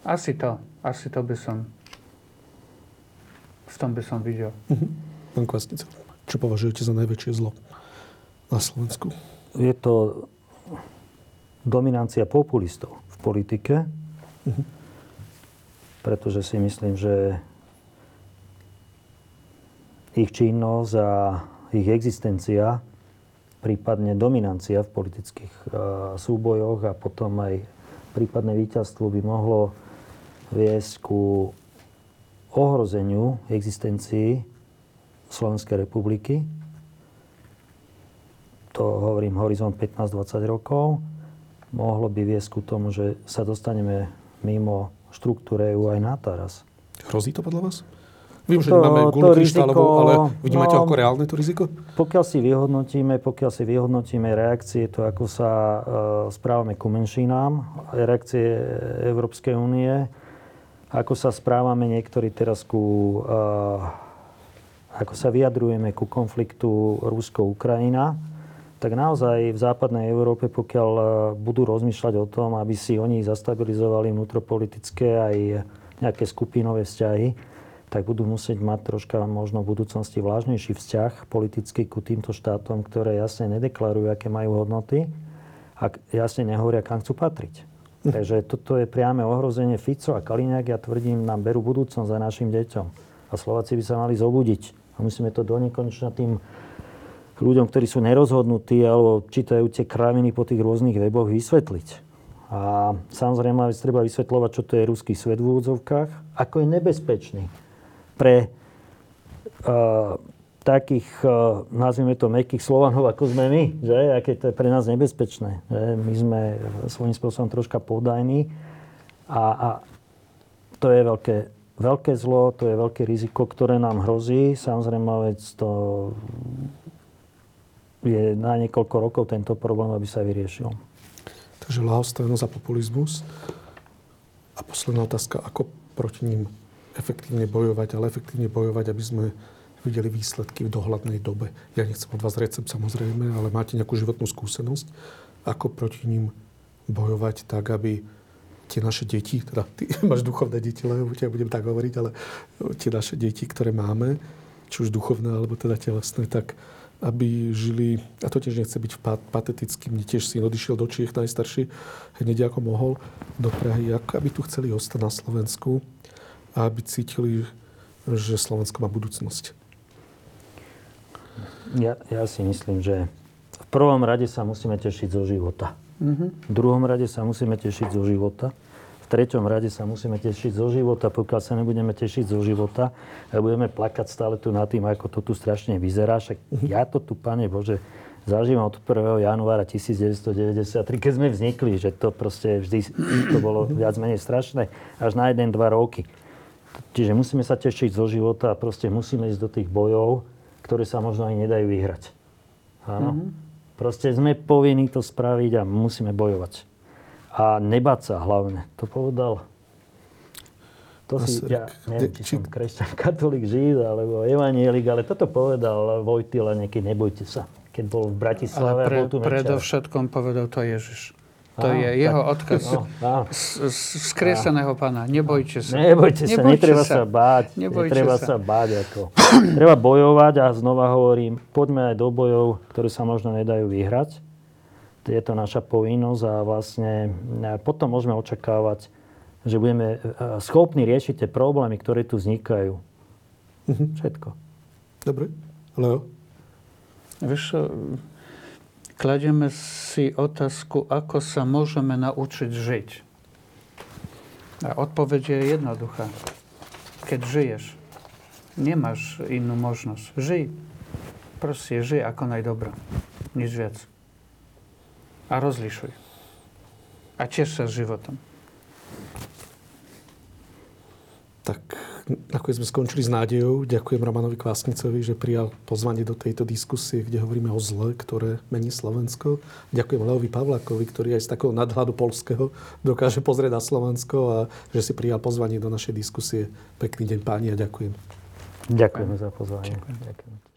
[SPEAKER 3] Asi to, asi to by som, v tom by som videl.
[SPEAKER 1] Pán Kvasnica, čo považujete za najväčšie zlo na Slovensku?
[SPEAKER 2] Je to dominancia populistov v politike, pretože si myslím, že ich činnosť a ich existencia, prípadne dominancia v politických uh, súbojoch a potom aj prípadné víťazstvo by mohlo viesť ku ohrozeniu existencii Slovenskej republiky. To hovorím horizont 15-20 rokov. Mohlo by viesť ku tomu, že sa dostaneme mimo štruktúre EU aj na teraz.
[SPEAKER 1] Hrozí to podľa vás? Viem, že
[SPEAKER 2] To-
[SPEAKER 1] nemáme gulu kryštálovú, ale vnímate
[SPEAKER 2] no-
[SPEAKER 1] ako reálne to riziko?
[SPEAKER 2] Pokiaľ si vyhodnotíme, pokiaľ si vyhodnotíme reakcie, to ako sa e, správame ku menšinám, reakcie Európskej únie, ako sa správame niektorí teraz ku, e, ako sa vyjadrujeme ku konfliktu Rusko-Ukrajina, tak naozaj v západnej Európe, pokiaľ e, budú rozmýšľať o tom, aby si oni zastabilizovali vnútropolitické aj nejaké skupinové vzťahy, tak budú musieť mať troška možno v budúcnosti vážnejší vzťah politický ku týmto štátom, ktoré jasne nedeklarujú, aké majú hodnoty a jasne nehovoria, kam chcú patriť. Takže toto je priame ohrozenie Fico a Kaliňák, ja tvrdím, nám berú budúcnosť za našim deťom. A Slováci by sa mali zobudiť. A musíme to do nekonečna tým ľuďom, ktorí sú nerozhodnutí alebo čítajú tie kraviny po tých rôznych weboch vysvetliť. A samozrejme treba vysvetľovať, čo to je ruský svet v úvodzovkách, ako je nebezpečný pre uh, takých, uh, nazvime to, mekých Slovanov, ako sme my, že? Aké to je pre nás nebezpečné. Že? My sme svojím spôsobom troška podajní a, a to je veľké, veľké zlo, to je veľké riziko, ktoré nám hrozí. Samozrejme, vec to je na niekoľko rokov tento problém, aby sa vyriešil.
[SPEAKER 1] Takže lahostajnosť a populizmus. A posledná otázka, ako proti ním efektívne bojovať, ale efektívne bojovať, aby sme videli výsledky v dohľadnej dobe. Ja nechcem od vás recept samozrejme, ale máte nejakú životnú skúsenosť, ako proti ním bojovať tak, aby tie naše deti, teda ty máš duchovné deti, lebo ja budem tak hovoriť, ale tie naše deti, ktoré máme, či už duchovné, alebo teda telesné, tak aby žili, a to tiež nechce byť pat- patetický, mne tiež syn odišiel do Čiech najstarší, hneď ako mohol, do Prahy, aby tu chceli ostať na Slovensku a aby cítili, že Slovensko má budúcnosť.
[SPEAKER 2] Ja, ja si myslím, že v prvom rade sa musíme tešiť zo života. V druhom rade sa musíme tešiť zo života. V treťom rade sa musíme tešiť zo života. Pokiaľ sa nebudeme tešiť zo života a budeme plakať stále tu nad tým, ako to tu strašne vyzerá, však ja to tu, Pane Bože, zažívam od 1. januára 1993, keď sme vznikli, že to proste vždy to bolo viac menej strašné, až na 1-2 roky. Čiže musíme sa tešiť zo života a proste musíme ísť do tých bojov, ktoré sa možno aj nedajú vyhrať. Áno. Mm-hmm. Proste sme povinní to spraviť a musíme bojovať. A nebáť sa hlavne. To povedal to si, ja neviem, či
[SPEAKER 1] Či-
[SPEAKER 2] som kresťan, katolík, žid alebo evanielik, ale toto povedal Vojtila niekedy, nebojte sa. Keď bol v Bratislave
[SPEAKER 3] Ale
[SPEAKER 2] a
[SPEAKER 3] pre,
[SPEAKER 2] bol tu
[SPEAKER 3] predovšetkom povedal to Ježiš. To je
[SPEAKER 2] tak-
[SPEAKER 3] jeho odkaz
[SPEAKER 2] No,
[SPEAKER 3] skreseného pána. Nebojte sa.
[SPEAKER 2] Nebojte sa, netreba sa, báť.
[SPEAKER 3] Nebojte
[SPEAKER 2] netreba
[SPEAKER 3] sa.
[SPEAKER 2] sa. báť. Ako. Treba bojovať a znova hovorím, poďme aj do bojov, ktoré sa možno nedajú vyhrať. Je to naša povinnosť a vlastne e, potom môžeme očakávať, že budeme e, schopní riešiť tie problémy, ktoré tu vznikajú. Všetko.
[SPEAKER 1] Dobre? Leo?
[SPEAKER 3] Vieš čo, kladieme si otázku, ako sa môžeme naučiť žiť. A odpoveď je jednoduchá. Keď žiješ, nemáš inú možnosť. Žij. Proste žij ako najdobro. Nič viac. A rozlišuj. A tiež sa s životom.
[SPEAKER 1] Tak Nakoniec sme skončili s nádejou. Ďakujem Romanovi Kvásnicovi, že prijal pozvanie do tejto diskusie, kde hovoríme o zle, ktoré mení Slovensko. Ďakujem Leovi Pavlákovi, ktorý aj z takého nadhľadu polského dokáže pozrieť na Slovensko a že si prijal pozvanie do našej diskusie. Pekný deň páni a ďakujem.
[SPEAKER 2] Ďakujeme za pozvanie. Ďakujem.